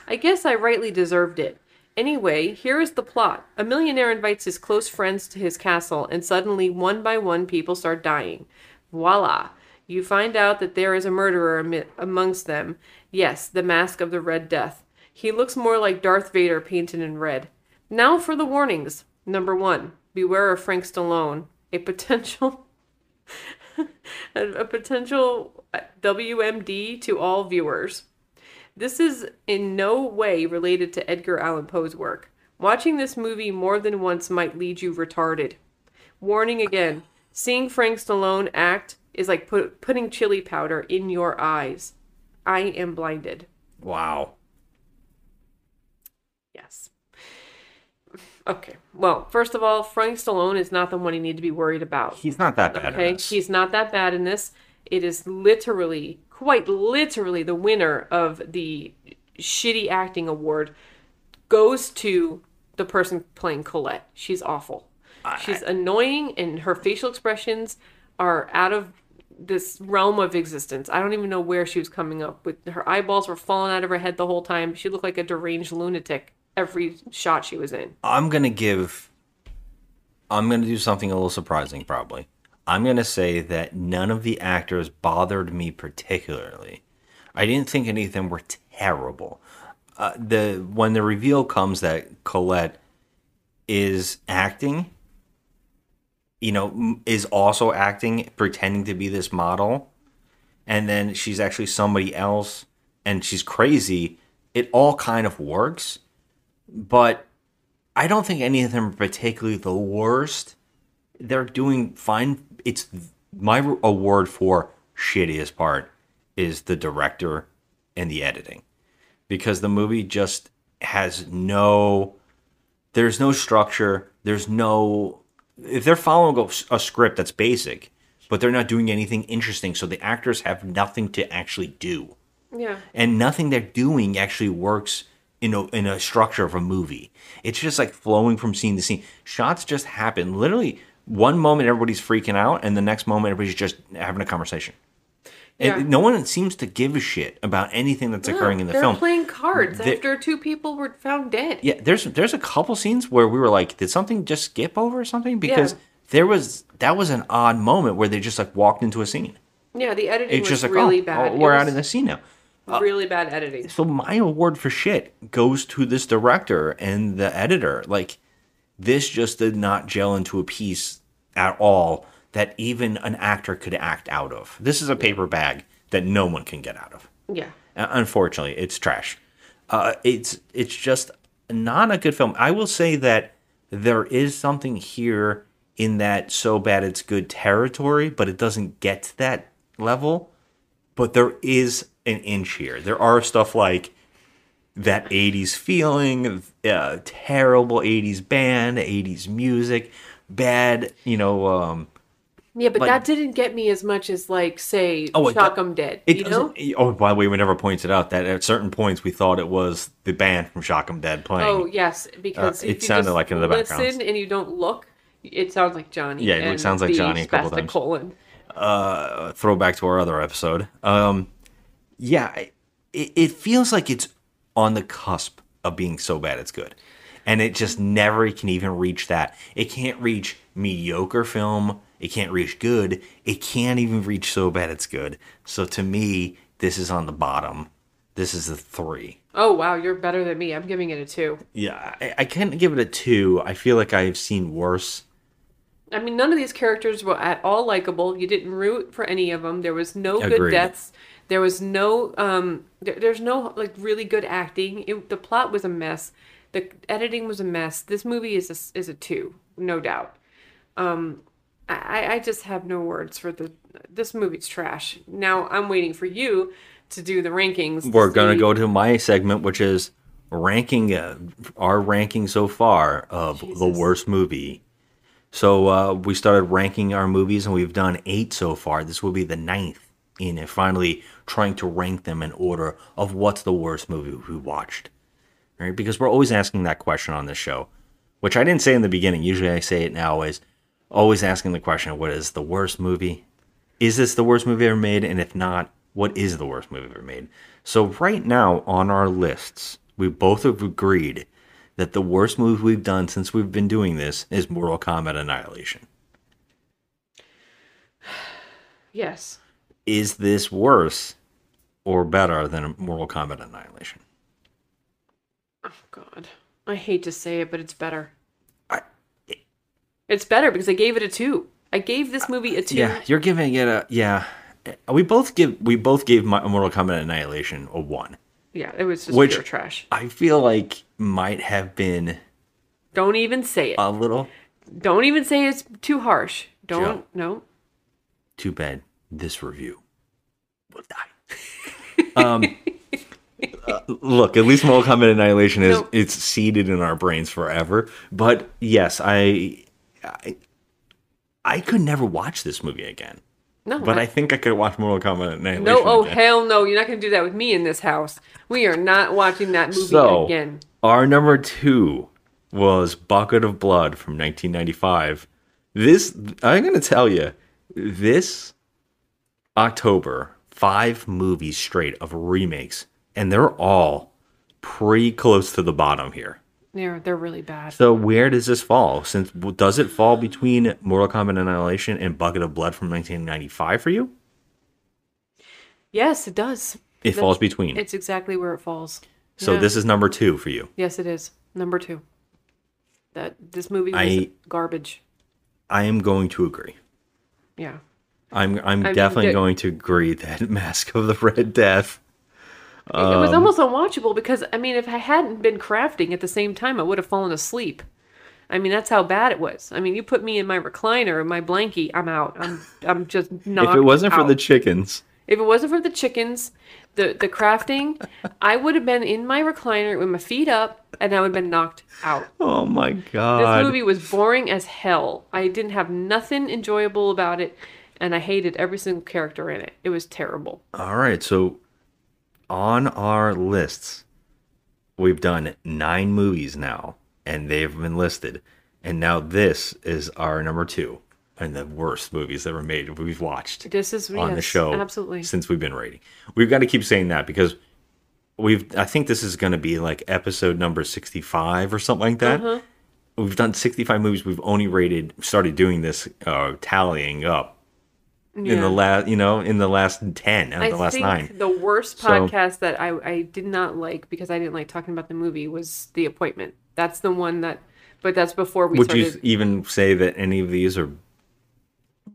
I guess I rightly deserved it. Anyway, here is the plot. A millionaire invites his close friends to his castle, and suddenly, one by one, people start dying. Voila! You find out that there is a murderer ami- amongst them. Yes, the Masque of the Red Death. He looks more like Darth Vader painted in red. Now for the warnings. Number one, beware of Frank Stallone, a potential a, a potential WMD to all viewers. This is in no way related to Edgar Allan Poe's work. Watching this movie more than once might lead you retarded. Warning again seeing Frank Stallone act is like put, putting chili powder in your eyes. I am blinded. Wow. Yes. Okay. Well, first of all, Frank Stallone is not the one you need to be worried about. He's not that bad. Okay, in this. he's not that bad in this. It is literally, quite literally, the winner of the shitty acting award goes to the person playing Colette. She's awful. She's annoying, and her facial expressions are out of this realm of existence. I don't even know where she was coming up with. Her eyeballs were falling out of her head the whole time. She looked like a deranged lunatic every shot she was in. I'm gonna give. I'm gonna do something a little surprising, probably. I'm gonna say that none of the actors bothered me particularly. I didn't think any of them were terrible. Uh, the when the reveal comes that Colette is acting, you know, is also acting, pretending to be this model, and then she's actually somebody else, and she's crazy. It all kind of works, but I don't think any of them are particularly the worst. They're doing fine. It's my award for shittiest part is the director and the editing because the movie just has no there's no structure there's no if they're following a, a script that's basic but they're not doing anything interesting so the actors have nothing to actually do Yeah. and nothing they're doing actually works in a, in a structure of a movie. It's just like flowing from scene to scene. Shots just happen. Literally, one moment everybody's freaking out, and the next moment everybody's just having a conversation. Yeah. And no one seems to give a shit about anything that's occurring in the They're film. playing cards They- after two people were found dead. Yeah, there's there's a couple scenes where we were like, did something just skip over or something? Because Yeah. there was that was an odd moment where they just like walked into a scene. Yeah, the editing It's was just like, really oh, bad. oh, we're was out in the scene now. Really bad editing. So my award for shit goes to this director and the editor. Like this just did not gel into a piece at all that even an actor could act out of. This is a paper bag that no one can get out of. Yeah. Uh, Unfortunately, it's trash. Uh, it's it's just not a good film. I will say that there is something here in that so bad it's good territory, but it doesn't get to that level. But there is an inch here. There are stuff like that 80s feeling, uh, terrible 80s band, 80s music, bad, you know, um, Yeah, but Like- that didn't get me as much as like say Oh, Shock do- Dead. It you know? Oh, by the way, we never pointed out that at certain points we thought it was the band from Shock 'em Dead playing. Oh yes, because Uh, it sounded like in the background. Listen and you don't look, it sounds like Johnny. Yeah, it sounds like Johnny a couple times. colon. uh, throwback to our other episode. Um, yeah, it, it feels like it's on the cusp of being so bad it's good, and it just never can even reach that. It can't reach mediocre film. It can't reach good. It can't even reach so bad it's good. So to me, this is on the bottom. This is a three. Oh wow, you're better than me. I'm giving it a two. Yeah, I, I can't give it a two. I feel like I've seen worse. I mean, none of these characters were at all likable. You didn't root for any of them. There was no good deaths. There was no um. There, there's no like really good acting. It, the plot was a mess. The editing was a mess. This movie is a, is a two, no doubt. Um, I I just have no words for the. This movie's trash. Now I'm waiting for you to do the rankings. We're gonna go to my segment, which is ranking uh, our ranking so far of the worst movie. So uh, we started ranking our movies, and we've done eight so far. This will be the ninth in it, finally trying to rank them in order of what's the worst movie we watched. Right? Because we're always asking that question on this show, which I didn't say in the beginning. Usually I say it now. Is always asking the question, "What is the worst movie?" is this the worst movie ever made? And if not, what is the worst movie ever made? So right now on our lists, we both have agreed that the worst movie we've done since we've been doing this is Mortal Kombat Annihilation. Yes. Is this worse or better than Mortal Kombat Annihilation? Oh God, I hate to say it, but it's better. I, It's better because I gave it a two. I gave this uh, movie a two. Yeah, you're giving it a yeah. We both give we both gave Mortal Kombat Annihilation a one, Yeah, it was just which pure trash. I feel like might have been Don't even say it. a little Don't even say it's too harsh. Don't. Joe. No. too bad. This review will die. um, uh, look, at least Mortal Kombat Annihilation is No. it's seeded in our brains forever. But yes, I, I I could never watch this movie again. No. But I think I could watch Mortal Kombat Annihilation. No. Oh again. hell no! You're not gonna do that with me in this house. We are not watching that movie So again. our number two was Bucket of Blood from 1995. This I'm gonna tell you, this October, five movies straight of remakes, and they're all pretty close to the bottom here. They're they're really bad. So where does this fall? Since does it fall between Mortal Kombat Annihilation and Bucket of Blood from 1995 for you? Yes, it does. It That's- falls between. It's exactly where it falls. So Yeah. this is number two for you. Yes, it is number two. That this movie was I- garbage. I am going to agree. Yeah. I'm I'm I definitely the- going to agree that Masque of the Red Death. it was um, almost unwatchable because I mean, if I hadn't been crafting at the same time, I would have fallen asleep. I mean, that's how bad it was. I mean, you put me in my recliner, my blankie, I'm out. I'm I'm just not. If it wasn't for the chickens, If it wasn't for the chickens, the the crafting, I would have been in my recliner with my feet up, and I would have been knocked out. oh my god! This movie was boring as hell. I didn't have nothing enjoyable about it, and I hated every single character in it. It was terrible. All right, so on our lists, we've done nine movies now, and they've been listed, and now this is our number two, and the worst movies ever made we've watched. This is on the show absolutely. since we've been rating. We've got to keep saying that because we've. I think this is going to be like episode number sixty-five or something like that. Uh-huh. We've done sixty-five movies. We've only rated, started doing this, uh, tallying up in the last, you know, in the last ten, and I the last think nine. the worst So- podcast that I, I did not like because I didn't like talking about the movie was The Appointment. That's the one that, but that's before we Would started. you even say that any of these are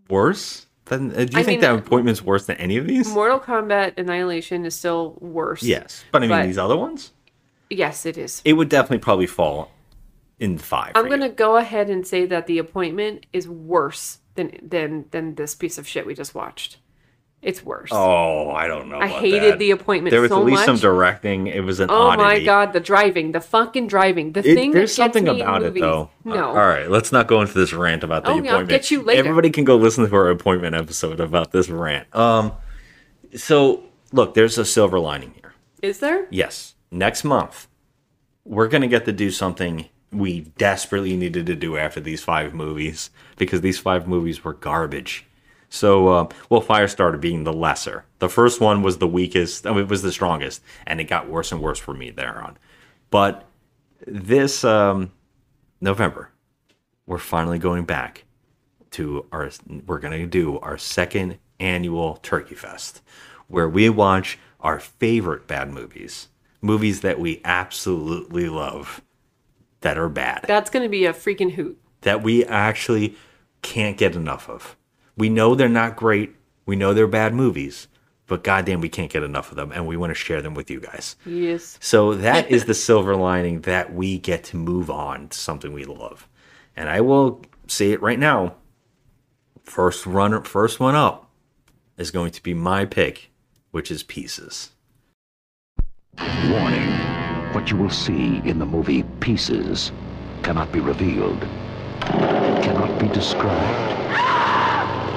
worse than? Uh, do you I think mean, that appointment's worse than any of these? Mortal Kombat Annihilation is still worse. Yes, but I mean these other ones. Yes, it is. It would definitely probably fall in five. I'm gonna go ahead and say that the appointment is worse than than than this piece of shit we just watched. It's worse. Oh, I don't know. I hated that. The Appointment There was so at least some directing. It was an Oh oddity. my god, the driving, the fucking driving, the It- thing there's something me about it movies. though. No. All right, let's not go into this rant about the Oh, appointment. I'll get you later. Everybody can go listen to our appointment episode about this rant. Um, so look, there's a silver lining here. Is there? Yes, next month we're gonna get to do something we desperately needed to do after these five movies because these five movies were garbage. So, uh, well, Firestarter being the lesser. The first one was the weakest. I mean, it was the strongest, and it got worse and worse for me thereon. But this um, November, we're finally going back to our. We're gonna do our second annual Turkey Fest, where we watch our favorite bad movies, movies that we absolutely love, that are bad That's gonna be a freaking hoot. that we actually can't get enough of. We know they're not great. We know they're bad movies, but goddamn, we can't get enough of them, and we want to share them with you guys. Yes. So that is the silver lining that we get to move on to something we love. And I will say it right now. First runner, first one up is going to be my pick, which is Pieces. Warning. What you will see in the movie Pieces cannot be revealed, cannot be described,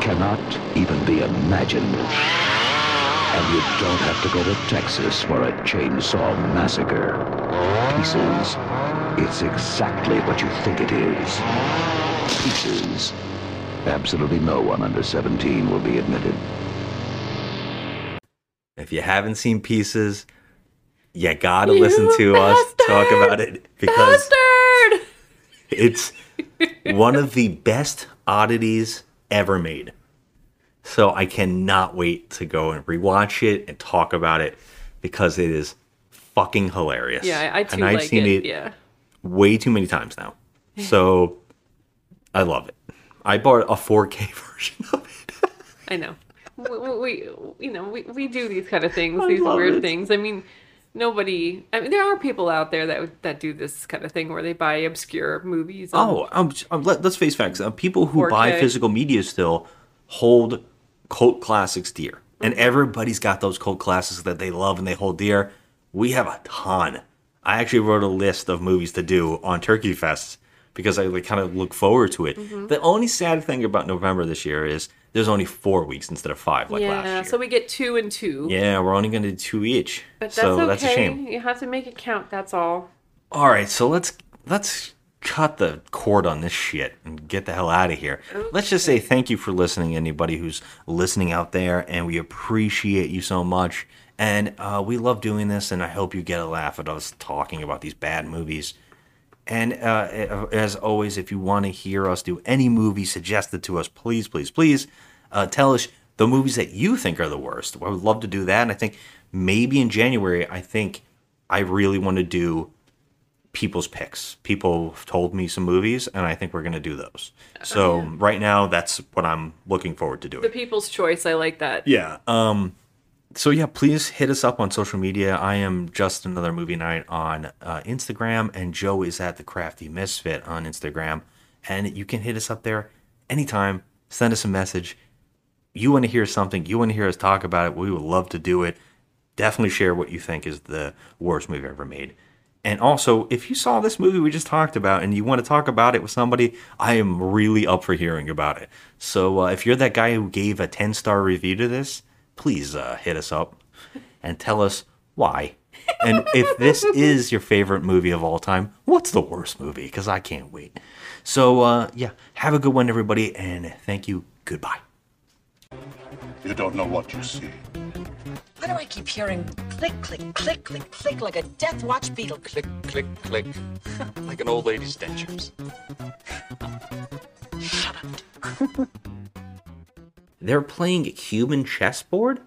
cannot even be imagined. And you don't have to go to Texas for a chainsaw massacre. Pieces. It's exactly what you think it is. Pieces. Absolutely no one under 17 will be admitted. If you haven't seen Pieces, you gotta listen to us talk about it because it's one of the best oddities ever made. So I cannot wait to go and rewatch it and talk about it because it is fucking hilarious. Yeah, I, I too and I've like seen it. it, Yeah. way too many times now. So I love it. I bought a 4K version. Of it. I know. We, we, we you know, we, we do these kind of things, I these weird it. things. I mean, nobody. I mean, there are people out there that that do this kind of thing where they buy obscure movies. Oh, um, um, let, us face facts. Uh, people who buy 4K. physical media still hold cult classics dear. And Mm-hmm. everybody's got those cult classics that they love and they hold dear. We have a ton. I actually wrote a list of movies to do on Turkey Fest because I like, kind of look forward to it. Mhm. The only sad thing about November this year is there's only four weeks instead of five like last year. yeah, so we get two and two. Yeah, we're only going to do two each. But that's so okay. that's a shame. You have to make it count. That's all. All right, so let's let's cut the cord on this shit and get the hell out of here. Let's just say thank you for listening, anybody who's listening out there, and we appreciate you so much. And uh, we love doing this, and I hope you get a laugh at us talking about these bad movies. And uh, as always, if you want to hear us do any movie suggested to us, please, please, please uh, tell us the movies that you think are the worst. I would love to do that. And I think maybe in January, I think I really want to do people's picks. People have told me some movies, and I think we're going to do those. So right now, that's what I'm looking forward to doing. The people's choice. I like that. Yeah. Um. So yeah, please hit us up on social media. I am just another movie night on uh, Instagram, and Joe is at the Crafty Misfit on Instagram, and you can hit us up there anytime. Send us a message. You want to hear something? You want to hear us talk about it? We would love to do it. Definitely share what you think is the worst movie ever made. And also, if you saw this movie we just talked about and you want to talk about it with somebody, I am really up for hearing about it. So uh, if you're that guy who gave a 10 star review to this, please uh, hit us up and tell us why. And if this is your favorite movie of all time, what's the worst movie? Because I can't wait. So, uh, yeah, have a good one, everybody, and thank you. Goodbye. You don't know what you see. Why do I keep hearing click, click, click, click, click like a death watch beetle? Click, Click, click. like an old lady's dentures. Shut up. They're playing a human chessboard?